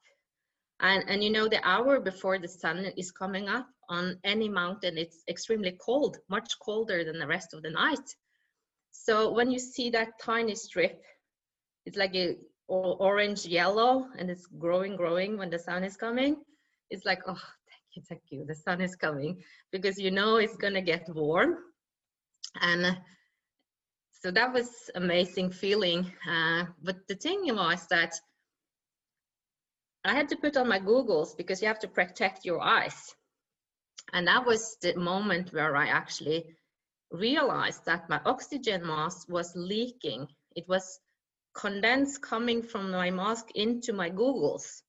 Speaker 2: and and you know the hour before the sun is coming up on any mountain it's extremely cold much colder than the rest of the night. So when you see that tiny strip it's like a orange yellow and it's growing growing when the sun is coming it's like oh thank you thank you the sun is coming because you know it's going to get warm. And so that was amazing feeling uh, but the thing was that i had to put on my googles because you have to protect your eyes and that was the moment where i actually realized that my oxygen mask was leaking it was condense coming from my mask into my Googles.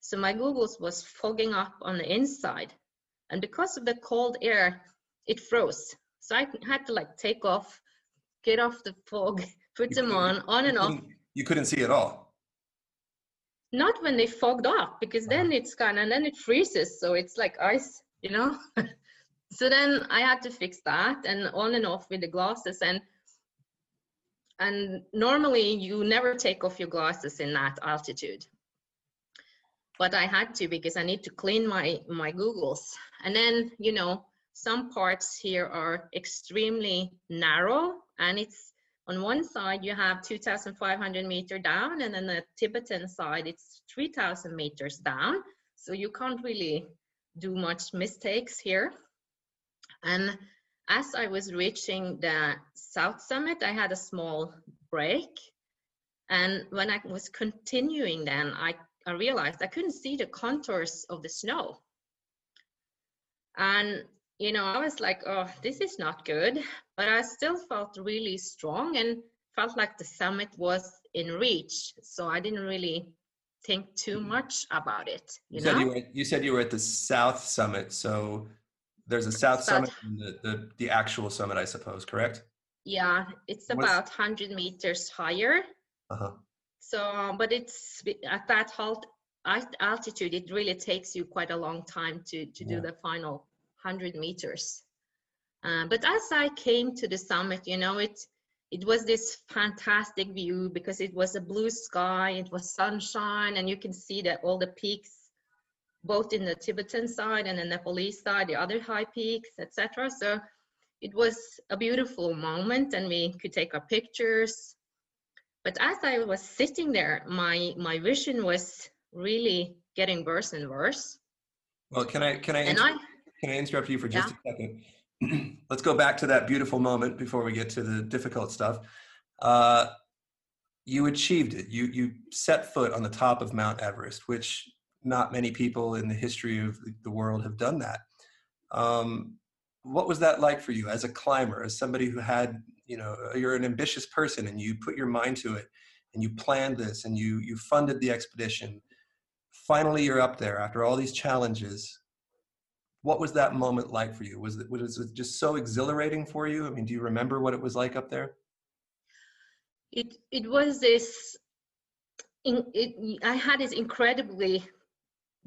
Speaker 2: So my Googles was fogging up on the inside. And because of the cold air, it froze. So I had to like take off, get off the fog, put you them on, on and off.
Speaker 1: You couldn't see at all?
Speaker 2: Not when they fogged up, because then uh-huh. it's kind of, and then it freezes. So it's like ice, you know? so then I had to fix that and on and off with the glasses. And and normally you never take off your glasses in that altitude but i had to because i need to clean my my googles and then you know some parts here are extremely narrow and it's on one side you have 2500 meter down and then the tibetan side it's 3000 meters down so you can't really do much mistakes here and as I was reaching the south summit, I had a small break. And when I was continuing, then I, I realized I couldn't see the contours of the snow. And, you know, I was like, oh, this is not good. But I still felt really strong and felt like the summit was in reach. So I didn't really think too mm-hmm. much about it. You,
Speaker 1: you
Speaker 2: know?
Speaker 1: said you were you said you were at the South Summit, so there's a South Summit and the, the, the actual summit, I suppose, correct?
Speaker 2: Yeah, it's about 100 meters higher. Uh-huh. So, but it's at that halt, altitude, it really takes you quite a long time to, to yeah. do the final 100 meters. Uh, but as I came to the summit, you know, it it was this fantastic view because it was a blue sky, it was sunshine, and you can see that all the peaks both in the Tibetan side and the Nepalese side, the other high peaks, etc. So it was a beautiful moment and we could take our pictures. But as I was sitting there, my, my vision was really getting worse and worse.
Speaker 1: Well, can I, can I, inter- I can I interrupt you for just yeah. a second? Let's go back to that beautiful moment before we get to the difficult stuff. Uh, you achieved it. You, you set foot on the top of Mount Everest, which not many people in the history of the world have done that. Um, what was that like for you as a climber, as somebody who had, you know, you're an ambitious person and you put your mind to it and you planned this and you you funded the expedition. Finally, you're up there after all these challenges. What was that moment like for you? Was it was it just so exhilarating for you? I mean, do you remember what it was like up there?
Speaker 2: It it was this. In, it, I had this incredibly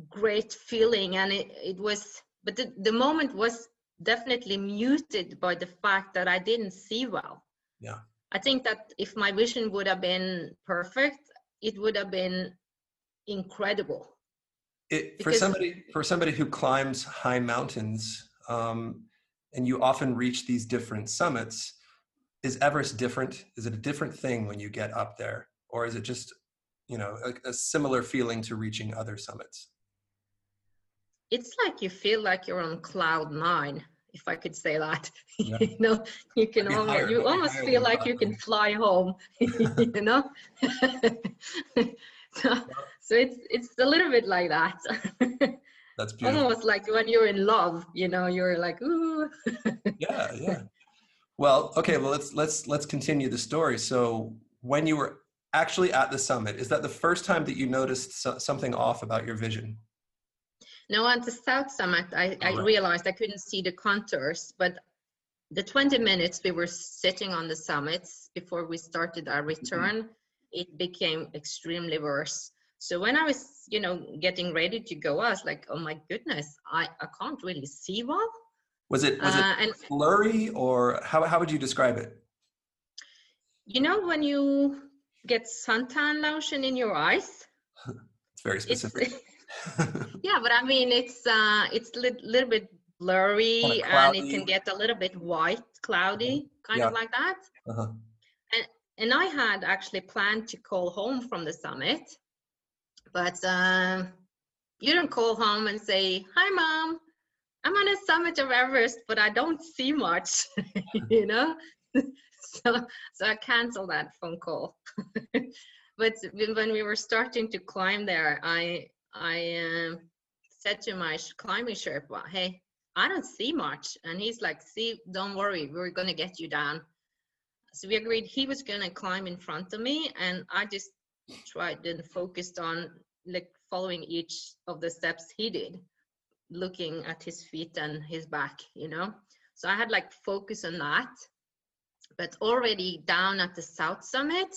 Speaker 2: great feeling and it, it was but the, the moment was definitely muted by the fact that i didn't see well
Speaker 1: yeah
Speaker 2: i think that if my vision would have been perfect it would have been incredible
Speaker 1: it, for somebody for somebody who climbs high mountains um, and you often reach these different summits is everest different? Is it a different thing when you get up there? Or is it just you know a, a similar feeling to reaching other summits?
Speaker 2: It's like you feel like you're on cloud nine if i could say that.
Speaker 1: Yeah.
Speaker 2: you know you can almost
Speaker 1: higher-
Speaker 2: you almost feel like you can fly home you know so, so it's it's a little bit like that.
Speaker 1: That's beautiful.
Speaker 2: almost like when you're in love you know you're like ooh.
Speaker 1: Yeah yeah. Well okay well let's let's let's continue the story. So when you were actually at the summit is that the first time that you noticed so- something off about your vision?
Speaker 2: No, at the South Summit, I, I
Speaker 1: Alright.
Speaker 2: realized I couldn't see the contours, but the 20 minutes we were sitting on the summits before we started our mm-hmm. return, it became extremely worse. So when I was, you know, getting ready to go, I was like, oh my goodness, I, I can't really see well.
Speaker 1: was it was it
Speaker 2: Uh, and
Speaker 1: blurry or how, how would you describe it
Speaker 2: you know, when you get suntan lotion in your eyes,
Speaker 1: it's very
Speaker 2: it's,
Speaker 1: specific
Speaker 2: yeah, but I mean, it's uh, it's a lit- little bit blurry and it can get a little bit white, cloudy, kind
Speaker 1: Yeah.
Speaker 2: of like that.
Speaker 1: uh-huh.
Speaker 2: And I had actually planned to call home from the summit, but um, you don't call home and say, "Hi, mom, I'm on a summit of Everest, but I don't see much," you know. so, so I canceled that phone call. but when we were starting to climb there, I I um, said to my climbing Sherpa, "Hey, I don't see much," and he's like, "See, don't worry, we're gonna get you down." So we agreed he was gonna climb in front of me, and I just tried and focused on like following each of the steps he did, looking at his feet and his back, you know. So I had like focus on that. But already down at the south summit,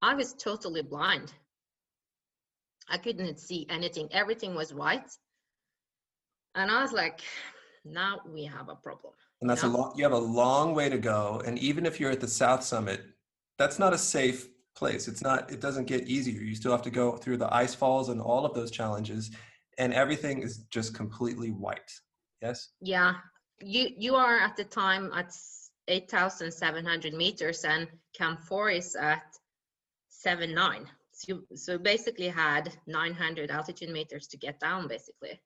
Speaker 2: I was totally blind. I couldn't see anything. Everything was white. And I was like, now we have a problem.
Speaker 1: And that's a
Speaker 2: Yeah.
Speaker 1: long you have a long way to go and even if you're at the south summit that's not a safe place it's not it doesn't get easier you still have to go through the ice falls and all of those challenges and everything is just completely white yes
Speaker 2: Yeah, you you are at the time at s- 8,700 meters and Camp 4 is at 7.9. So, you, so basically had 900 altitude meters to get down basically.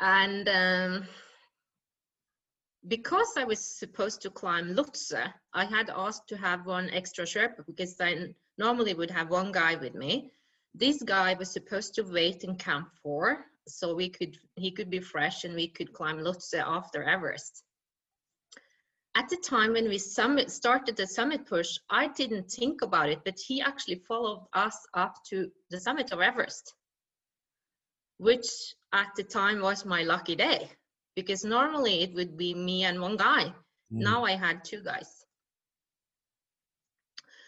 Speaker 2: And um, because I was supposed to climb Lhotse, I had asked to have one extra Sherpa because I normally would have one guy with me. This guy was supposed to wait in Camp 4 so we could he could be fresh and we could climb Lhotse after Everest. At the time when we summit started the summit push, I didn't think about it, but he actually followed us up to the summit of Everest, which at the time was my lucky day because normally it would be me and one guy.
Speaker 1: Mm.
Speaker 2: Now I had two guys.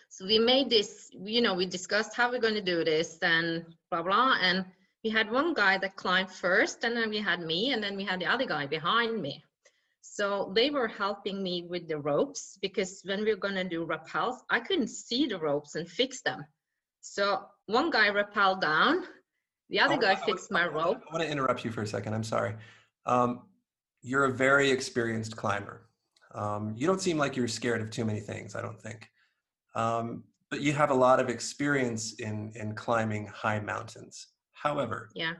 Speaker 2: So we made this, you know, we discussed how we're going to do this and blah, blah. And we had one guy that climbed first, and then we had me, and then we had the other guy behind me. So they were helping me with the ropes because when we were going to do rappels, I couldn't see the ropes and fix them. So one guy rappelled down, the other
Speaker 1: Oh,
Speaker 2: guy
Speaker 1: I- I-
Speaker 2: fixed my
Speaker 1: I wanna-
Speaker 2: rope.
Speaker 1: I want to interrupt you for a second. I'm sorry. Um, you're a very experienced climber. Um, you don't seem like you're scared of too many things. I don't think. Um, but you have a lot of experience in in climbing high mountains. However,
Speaker 2: Yeah.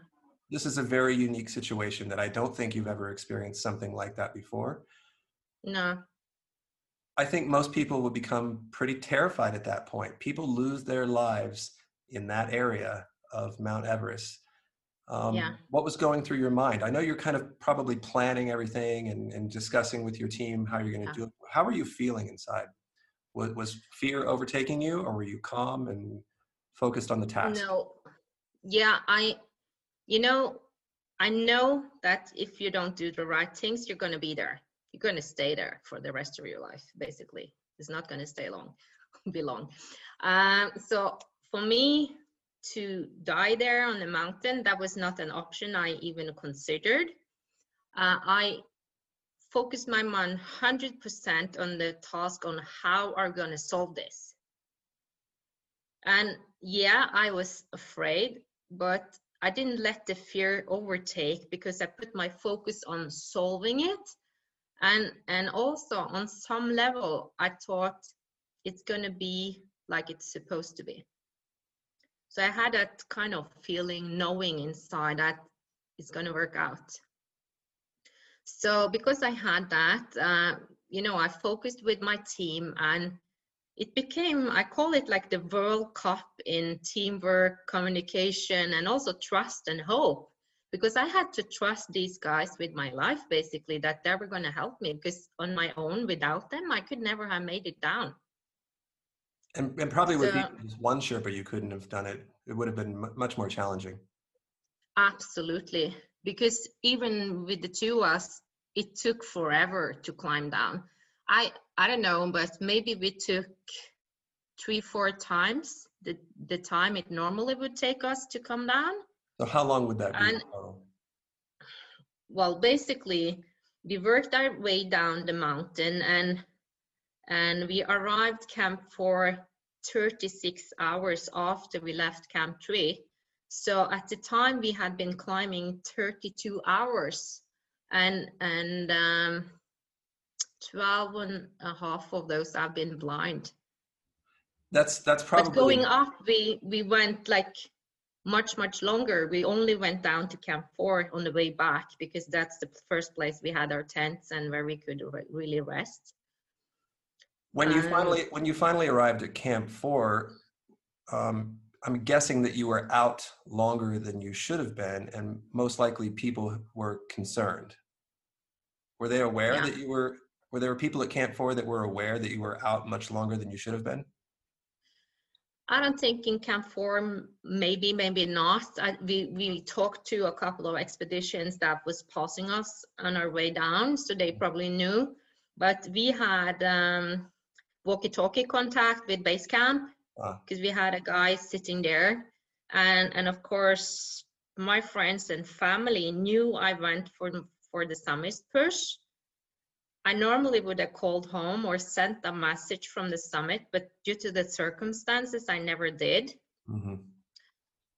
Speaker 1: this is a very unique situation that I don't think you've ever experienced something like that before.
Speaker 2: No.
Speaker 1: I think most people would become pretty terrified at that point. People lose their lives in that area of Mount Everest. Um,
Speaker 2: Yeah.
Speaker 1: What was going through your mind? I know you're kind of probably planning everything and, and discussing with your team how you're going to
Speaker 2: Yeah.
Speaker 1: do it. How are you feeling inside? Was, was fear overtaking you, or were you calm and focused on the task?
Speaker 2: No. Yeah, I, you know, I know that if you don't do the right things, you're going to be there. You're going to stay there for the rest of your life, basically. It's not going to stay long, be long. Um, so for me to die there on the mountain, that was not an option I even considered. Uh, I focused my mind 100% on the task on how are going to solve this. And yeah, I was afraid, but I didn't let the fear overtake because I put my focus on solving it. And and also on some level, I thought it's gonna be like it's supposed to be. So I had that kind of feeling, knowing inside that it's going to work out. So because I had that, uh, you know, I focused with my team and it became, I call it like the World Cup in teamwork, communication, and also trust and hope. Because I had to trust these guys with my life, basically, that they were going to help me. Because on my own, without them, I could never have made it down.
Speaker 1: And, and probably with so, just one Sherpa, you couldn't have done it. It would have been much more challenging.
Speaker 2: Absolutely. Because even with the two of us, it took forever to climb down. I I don't know, but maybe we took three, four times the, the time it normally would take us to come down.
Speaker 1: So how long would that be? And,
Speaker 2: well, basically, we worked our way down the mountain and and we arrived camp for 36 hours after we left camp three. So at the time we had been climbing 32 hours and and um, 12 and a half of those have been blind.
Speaker 1: That's that's probably.
Speaker 2: But going up, we we went like much much longer. We only went down to Camp Four on the way back because that's the first place we had our tents and where we could re- really rest.
Speaker 1: When you um, finally when you finally arrived at Camp Four, um, I'm guessing that you were out longer than you should have been, and most likely people were concerned. Were they aware yeah. that you were were there people at Camp Four that were aware that you were out much longer than you should have been?
Speaker 2: I don't think in Camp Four, maybe, maybe not. I, we we talked to a couple of expeditions that was passing us on our way down, so they probably knew. But we had um, walkie-talkie contact with base camp because ah. we had a guy sitting there, and and of course my friends and family knew I went for for the summit push I normally would have called home or sent a message from the summit, but due to the circumstances, I never did. Mm-hmm.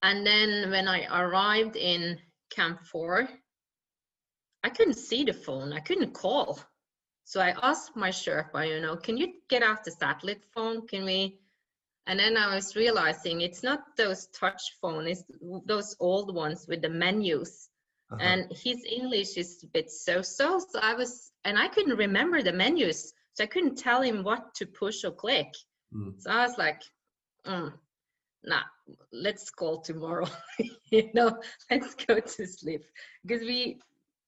Speaker 2: And then when I arrived in Camp 4, I couldn't see the phone, I couldn't call. So I asked my Sherpa, you know, can you get out the satellite phone? Can we? And then I was realizing it's not those touch phones, it's those old ones with the menus uh-huh. and his english is a bit so-so so i was and i couldn't remember the menus so i couldn't tell him what to push or click mm. so i was like mm, nah let's call tomorrow you know let's go to sleep because we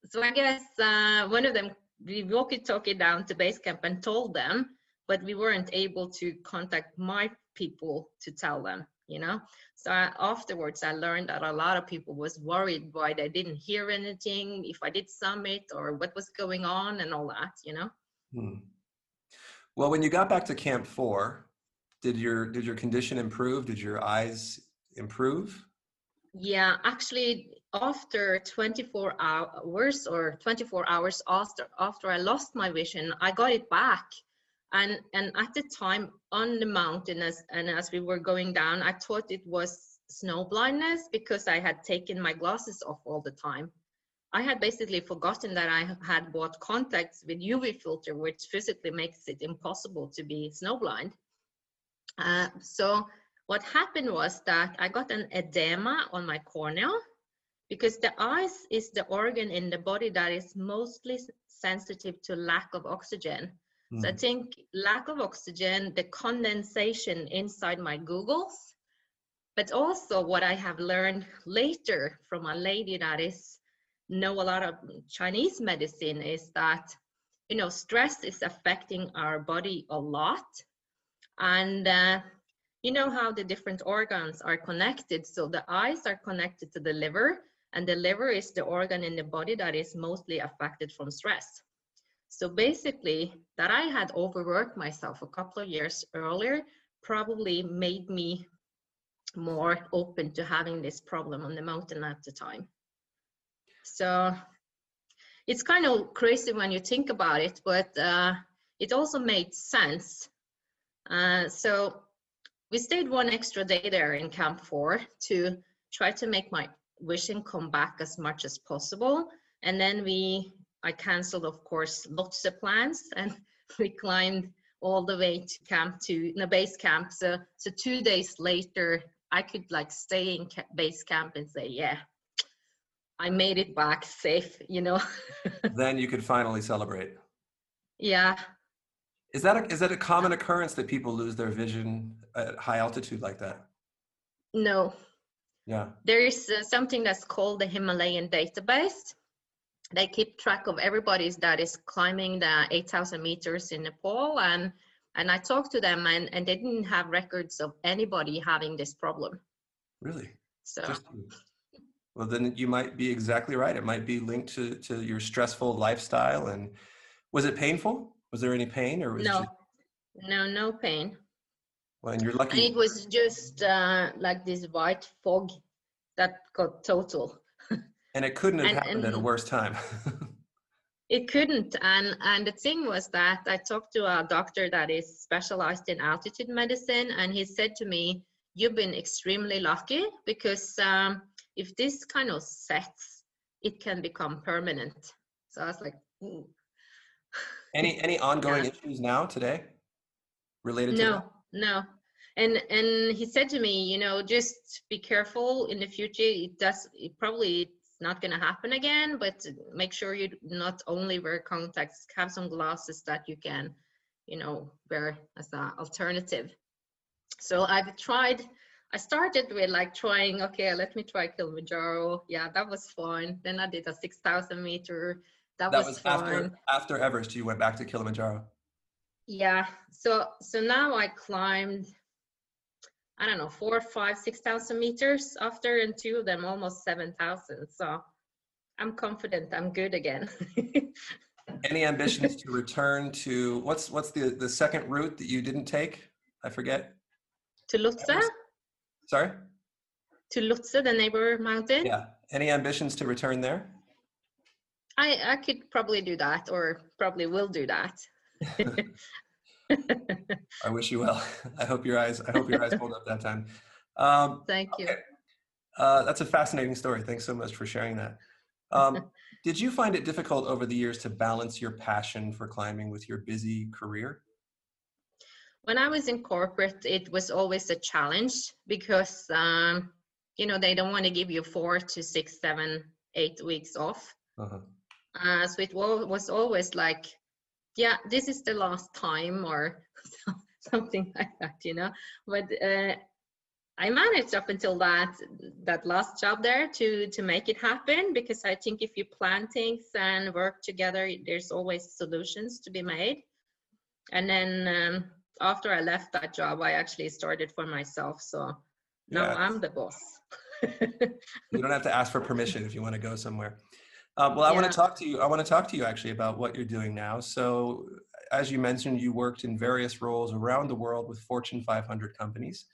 Speaker 2: so i guess uh, one of them we walkie talkie down to base camp and told them but we weren't able to contact my people to tell them you know? So I, afterwards i learned that a lot of people was worried why they didn't hear anything if i did summit or what was going on and all that you know? Hmm.
Speaker 1: well when you got back to camp four did your did your condition improve? Did your eyes improve?
Speaker 2: Yeah actually after 24 hours or 24 hours after after i lost my vision i got it back. And and at the time on the mountain as and as we were going down i thought it was snow blindness because i had taken my glasses off all the time. I had basically forgotten that i had bought contacts with uv filter which physically makes it impossible to be snowblind uh, so what happened was that i got an edema on my cornea because the eyes is the organ in the body that is mostly sensitive to lack of oxygen so I mm. think lack of oxygen, the condensation inside my googles, but also what I have learned later from a lady that is know a lot of Chinese medicine is that you know stress is affecting our body a lot, and uh, you know how the different organs are connected. So the eyes are connected to the liver, and the liver is the organ in the body that is mostly affected from stress. So basically, that I had overworked myself a couple of years earlier probably made me more open to having this problem on the mountain at the time. So it's kind of crazy when you think about it, but uh, it also made sense. Uh, so we stayed one extra day there in Camp 4 to try to make my vision come back as much as possible. And then we I canceled, of course, lots of plans and we climbed all the way to camp to the base camp. So, so two days later, I could like stay in base camp and say, yeah, I made it back safe, you know.
Speaker 1: then you could finally celebrate.
Speaker 2: Yeah.
Speaker 1: Is that a, is that a common occurrence that people lose their vision at high altitude like that?
Speaker 2: No.
Speaker 1: Yeah.
Speaker 2: There is uh, something that's called the Himalayan database. They keep track of everybody that is climbing the 8,000 meters in Nepal, and and I talked to them, and and they didn't have records of anybody having this problem.
Speaker 1: Really?
Speaker 2: So.
Speaker 1: Well, then you might be exactly right. It might be linked to to your stressful lifestyle. And was it painful? Was there any pain, or was
Speaker 2: no,
Speaker 1: just...
Speaker 2: no, no pain.
Speaker 1: Well, and you're lucky.
Speaker 2: And it was just uh, like this white fog that got total.
Speaker 1: and it couldn't have
Speaker 2: and,
Speaker 1: happened
Speaker 2: and
Speaker 1: at a worse time.
Speaker 2: it couldn't, and and the thing was that I talked to a doctor that is specialized in altitude medicine, and he said to me, "You've been extremely lucky because um, if this kind of sets, it can become permanent." So I was like, Ooh.
Speaker 1: "Any any ongoing yeah. issues now today related to?"
Speaker 2: No.
Speaker 1: That?
Speaker 2: No. And and he said to me you know just be careful in the future. It does it probably it's not going to happen again but make sure you not only wear contacts have some glasses that you can you know wear as an alternative. So i've tried i started with like trying okay let me try kilimanjaro. Yeah that was fun. Then i did a 6000 meter. That, that was, was
Speaker 1: after after everest you went back to kilimanjaro
Speaker 2: yeah so so now i climbed i don't know four five six thousand meters after and two of them almost seven thousand so i'm confident i'm good again.
Speaker 1: Any ambitions to return to what's what's the the second route that you didn't take? I forget.
Speaker 2: To lhotse
Speaker 1: sorry?
Speaker 2: To lhotse the neighbor mountain?
Speaker 1: Yeah any ambitions to return there?
Speaker 2: I i could probably do that or probably will do that
Speaker 1: I wish you well. I hope your eyes. I hope your eyes hold up that time. Um,
Speaker 2: Thank you.
Speaker 1: Okay. Uh, that's a fascinating story. Thanks so much for sharing that. Um, did you find it difficult over the years to balance your passion for climbing with your busy career?
Speaker 2: When I was in corporate, it was always a challenge because um, you know they don't want to give you four to six, seven, eight weeks off. Uh-huh. Uh, so it was always like yeah this is the last time or something like that you know? But uh, i managed up until that that last job there to to make it happen because i think if you plan things and work together there's always solutions to be made. And then um, after i left that job i actually started for myself so now yeah. i'm the boss.
Speaker 1: You don't have to ask for permission if you want to go somewhere uh, well, I yeah. want to talk to you. I want to talk to you actually about what you're doing now. So, as you mentioned, you worked in various roles around the world with Fortune 500 companies.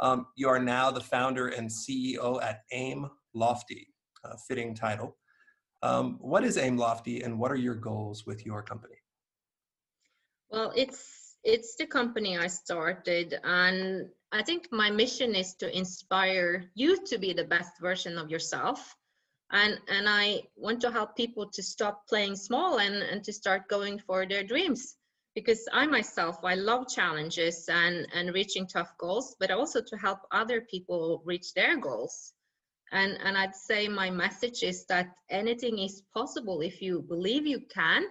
Speaker 1: Um, you are now the founder and CEO at AIM Lofty, a fitting title. Um, what is AIM Lofty, and what are your goals with your company?
Speaker 2: Well, it's it's the company I started, and I think my mission is to inspire you to be the best version of yourself and and i want to help people to stop playing small and and to start going for their dreams. Because i myself i love challenges and and reaching tough goals but also to help other people reach their goals. And and i'd say my message is that anything is possible if you believe you can.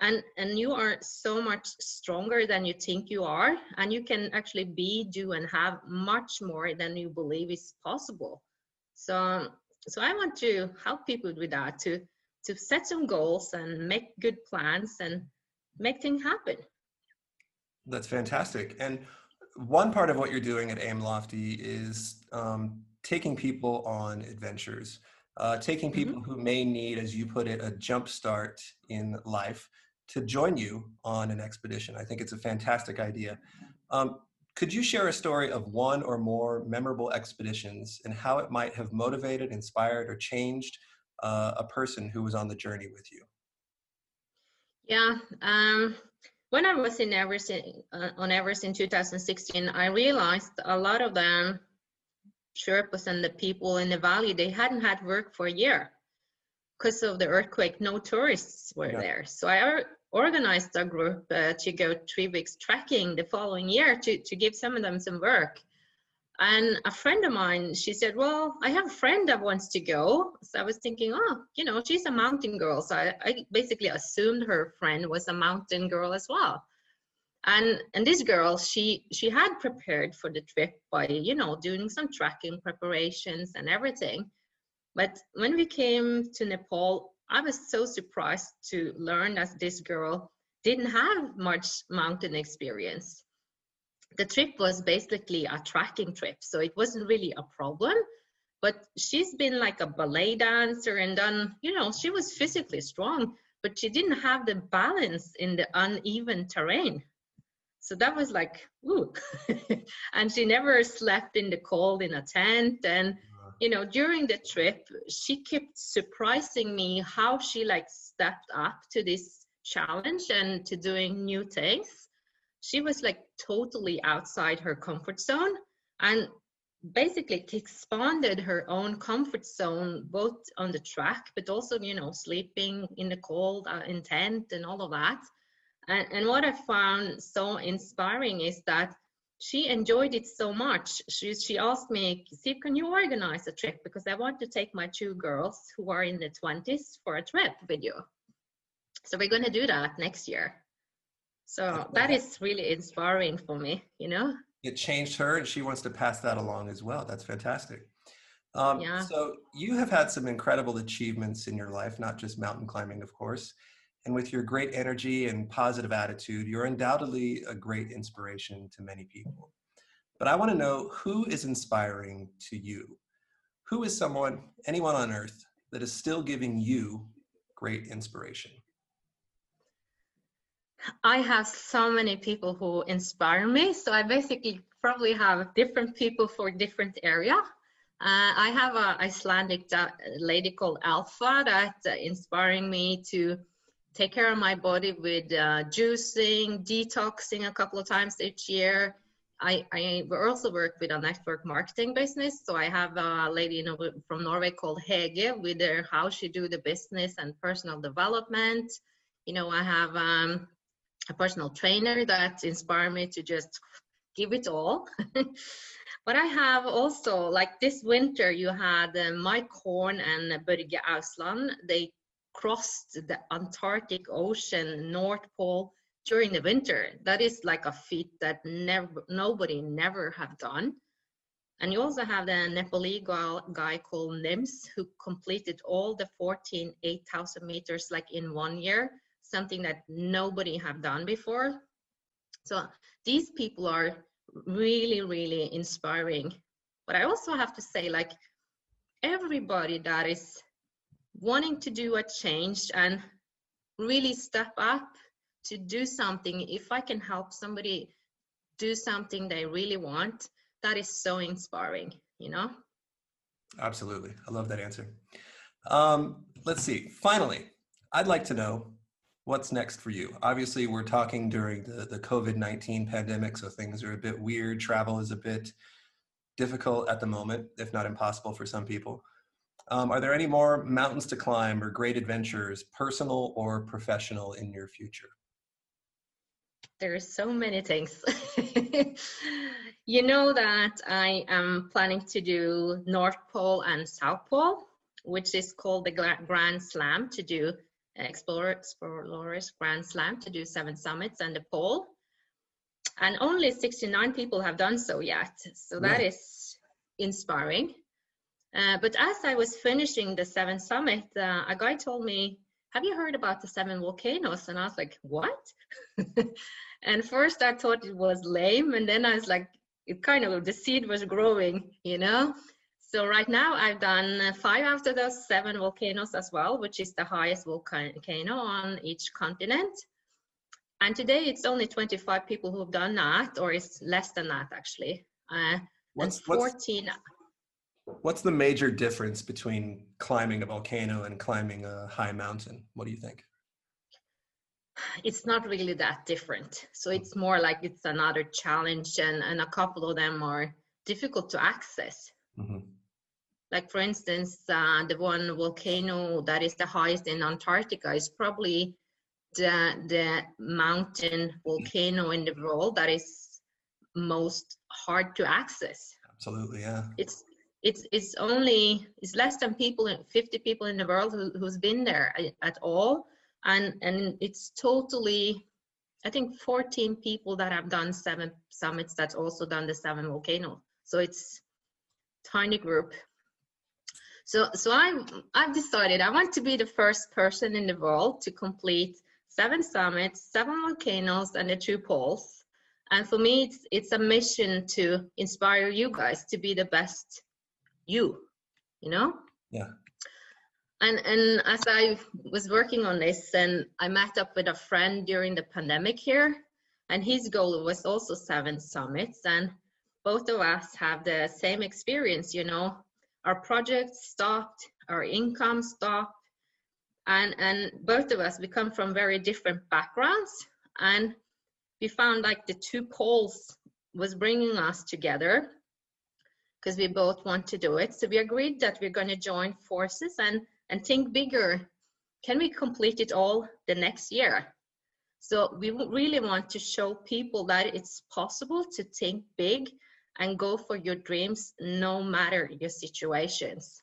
Speaker 2: And and you are so much stronger than you think you are. And you can actually be do and have much more than you believe is possible. So so I want to help people with that to to set some goals and make good plans and make things happen.
Speaker 1: That's fantastic. And one part of what you're doing at AIM Lofty is um, taking people on adventures, uh, taking mm-hmm. people mm-hmm. who may need, as you put it, a jump start in life to join you on an expedition. I think it's a fantastic idea. Um, could you share a story of one or more memorable expeditions and how it might have motivated, inspired, or changed uh, a person who was on the journey with you?
Speaker 2: Yeah. Um, when I was in Everest uh, on Everest in 2016, I realized a lot of them, Sherpas and the people in the valley, they hadn't had work for a year because of the earthquake. No tourists were yeah. there. So I organized a group uh, to go three weeks trekking the following year to, to give some of them some work. And a friend of mine, she said, Well, I have a friend that wants to go. So I was thinking, Oh, you know, she's a mountain girl. So I, I basically assumed her friend was a mountain girl as well. And and this girl, she she had prepared for the trip by, you know, doing some tracking preparations and everything. But when we came to Nepal, I was so surprised to learn that this girl didn't have much mountain experience the trip was basically a tracking trip, so it wasn't really a problem. But she's been like a ballet dancer and done, you know, she was physically strong, but she didn't have the balance in the uneven terrain. So that was like, ooh. and she never slept in the cold in a tent. And, you know, during the trip, she kept surprising me how she like stepped up to this challenge and to doing new things. She was like totally outside her comfort zone and basically expanded her own comfort zone both on the track but also you know sleeping in the cold uh, in tent and all of that. And, and what i found so inspiring is that she enjoyed it so much she, she asked me see can you organize a trip because i want to take my two girls who are in the 20s for a trip with you so we're going to do that next year so that is really inspiring for me, you know?
Speaker 1: It changed her and she wants to pass that along as well. That's fantastic. Um, yeah. So you have had some incredible achievements in your life, not just mountain climbing, of course. And with your great energy and positive attitude, you're undoubtedly a great inspiration to many people. But I want to know who is inspiring to you? Who is someone, anyone on earth, that is still giving you great inspiration?
Speaker 2: I have so many people who inspire me. So I basically probably have different people for different area. Uh, I have an Icelandic lady called Alpha that uh, inspiring me to take care of my body with uh, juicing, detoxing a couple of times each year. I, I also work with a network marketing business. So I have a lady in, from Norway called Hege with her how she do the business and personal development. You know, I have um, a personal trainer that inspired me to just give it all. but I have also, like this winter, you had uh, Mike Horn and Børge Ousland. They crossed the Antarctic Ocean, North Pole during the winter. That is like a feat that never nobody never have done. And you also have the Nepalese guy called Nims who completed all the 14 8,000 meters like in one year something that nobody have done before. So these people are really, really inspiring. But I also have to say, like, everybody that is wanting to do a change and really step up to do something, if I can help somebody do something they really want, that is so inspiring, you know?
Speaker 1: Absolutely. I love that answer. Um, let's see. Finally, I'd like to know what's next for you? Obviously, we're talking during the, the COVID 19 pandemic, so things are a bit weird. Travel is a bit difficult at the moment, if not impossible for some people. Um, are there any more mountains to climb or great adventures, personal or professional, in your future?
Speaker 2: There's so many things. you know that I am planning to do North Pole and South Pole, which is called the Grand Slam to do Explorer, Explorers Grand Slam to do seven summits and the pole. And only 69 people have done so yet. So that yeah. is inspiring. Uh, but as I was finishing the seven summit, uh, a guy told me, have you heard about the seven volcanoes? And I was like, what? and first I thought it was lame. And then I was like, it kind of, the seed was growing, you know? So right now I've done five out of those seven volcanoes as well, which is the highest volcano on each continent. And today it's only 25 people who've done that, or it's less than that actually. Uh, what's, 14.
Speaker 1: What's, what's the major difference between climbing a volcano and climbing a high mountain? What do you think?
Speaker 2: It's not really that different. So it's more like it's another challenge, and, and a couple of them are difficult to access. Mm-hmm. Like for instance, uh, the one volcano that is the highest in Antarctica is probably the the mountain volcano in the world that is most hard to access.
Speaker 1: Absolutely, yeah.
Speaker 2: It's it's it's only it's less than people 50 people in the world who, who's been there uh, at all. And and it's totally i think 14 people that have done seven summits that's also done the seven volcano. So it's tiny group. So so i i've decided i want to be the first person in the world to complete seven summits seven volcanoes and the two poles. And for me it's it's a mission to inspire you guys to be the best you you know?
Speaker 1: Yeah.
Speaker 2: And and as i was working on this and i met up with a friend during the pandemic here and his goal was also seven summits and both of us have the same experience you know? Our project stopped our income stopped and and both of us we come from very different backgrounds and we found like the two poles was bringing us together because we both want to do it. So we agreed that we're going to join forces and, and think bigger. Can we complete it all the next year? So we really want to show people that it's possible to think big and go for your dreams no matter your situations.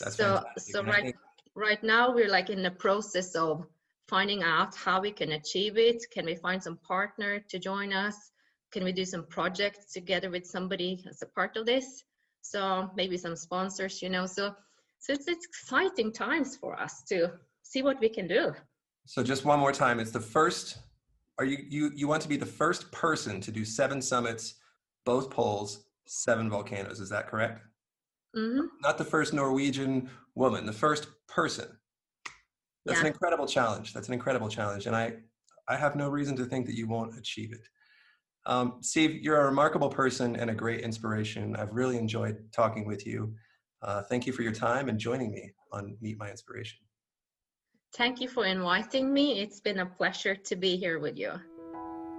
Speaker 1: That's
Speaker 2: so
Speaker 1: fantastic.
Speaker 2: so right right now we're like in the process of finding out how we can achieve it. Can we find some partner to join us? Can we do some projects together with somebody as a part of this? So maybe some sponsors you know so so it's, it's exciting times for us to see what we can do.
Speaker 1: So just one more time it's the first are you you you want to be the first person to do seven summits both poles seven volcanoes is that correct?
Speaker 2: Mm-hmm.
Speaker 1: not the first norwegian woman the first person. That's yeah. an incredible challenge that's an incredible challenge and i i have no reason to think that you won't achieve it um, Siv, you're a remarkable person and a great inspiration. I've really enjoyed talking with you. Uh, thank you for your time and joining me on Meet My Inspiration.
Speaker 2: Thank you for inviting me. It's been a pleasure to be here with you.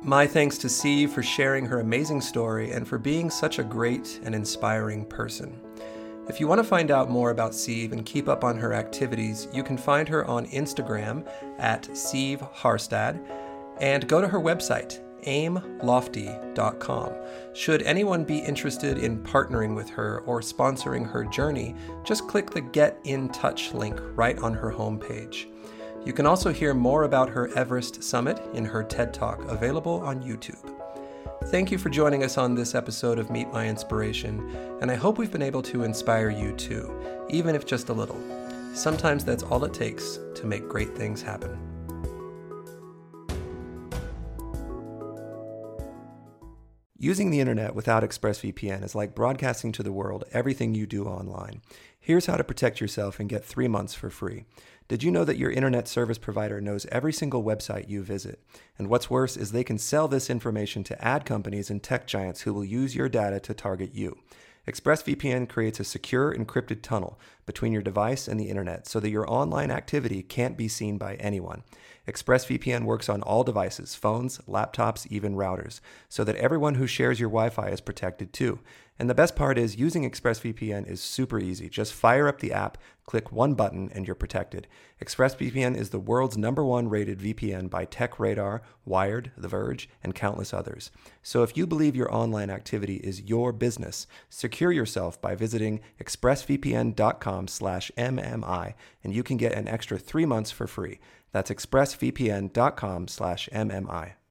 Speaker 1: My thanks to Siv for sharing her amazing story and for being such a great and inspiring person. If you want to find out more about Siv and keep up on her activities, you can find her on Instagram at Siv Harstad and go to her website aimlofty.com. Should anyone be interested in partnering with her or sponsoring her journey, just click the Get in Touch link right on her homepage. You can also hear more about her Everest Summit in her TED Talk, available on YouTube. Thank you for joining us on this episode of Meet My Inspiration, and I hope we've been able to inspire you too, even if just a little. Sometimes that's all it takes to make great things happen. Using the internet without ExpressVPN is like broadcasting to the world everything you do online. Here's how to protect yourself and get three months for free. Did you know that your internet service provider knows every single website you visit? And what's worse is they can sell this information to ad companies and tech giants who will use your data to target you. ExpressVPN creates a secure encrypted tunnel between your device and the internet so that your online activity can't be seen by anyone. ExpressVPN works on all devices, phones, laptops, even routers, so that everyone who shares your Wi Fi is protected too. And the best part is using ExpressVPN is super easy. Just fire up the app, click one button, and you're protected. ExpressVPN is the world's number one rated VPN by TechRadar, Wired, The Verge, and countless others. So if you believe your online activity is your business, secure yourself by visiting expressvpn.com/mmi, and you can get an extra three months for free. That's expressvpn.com/mmi.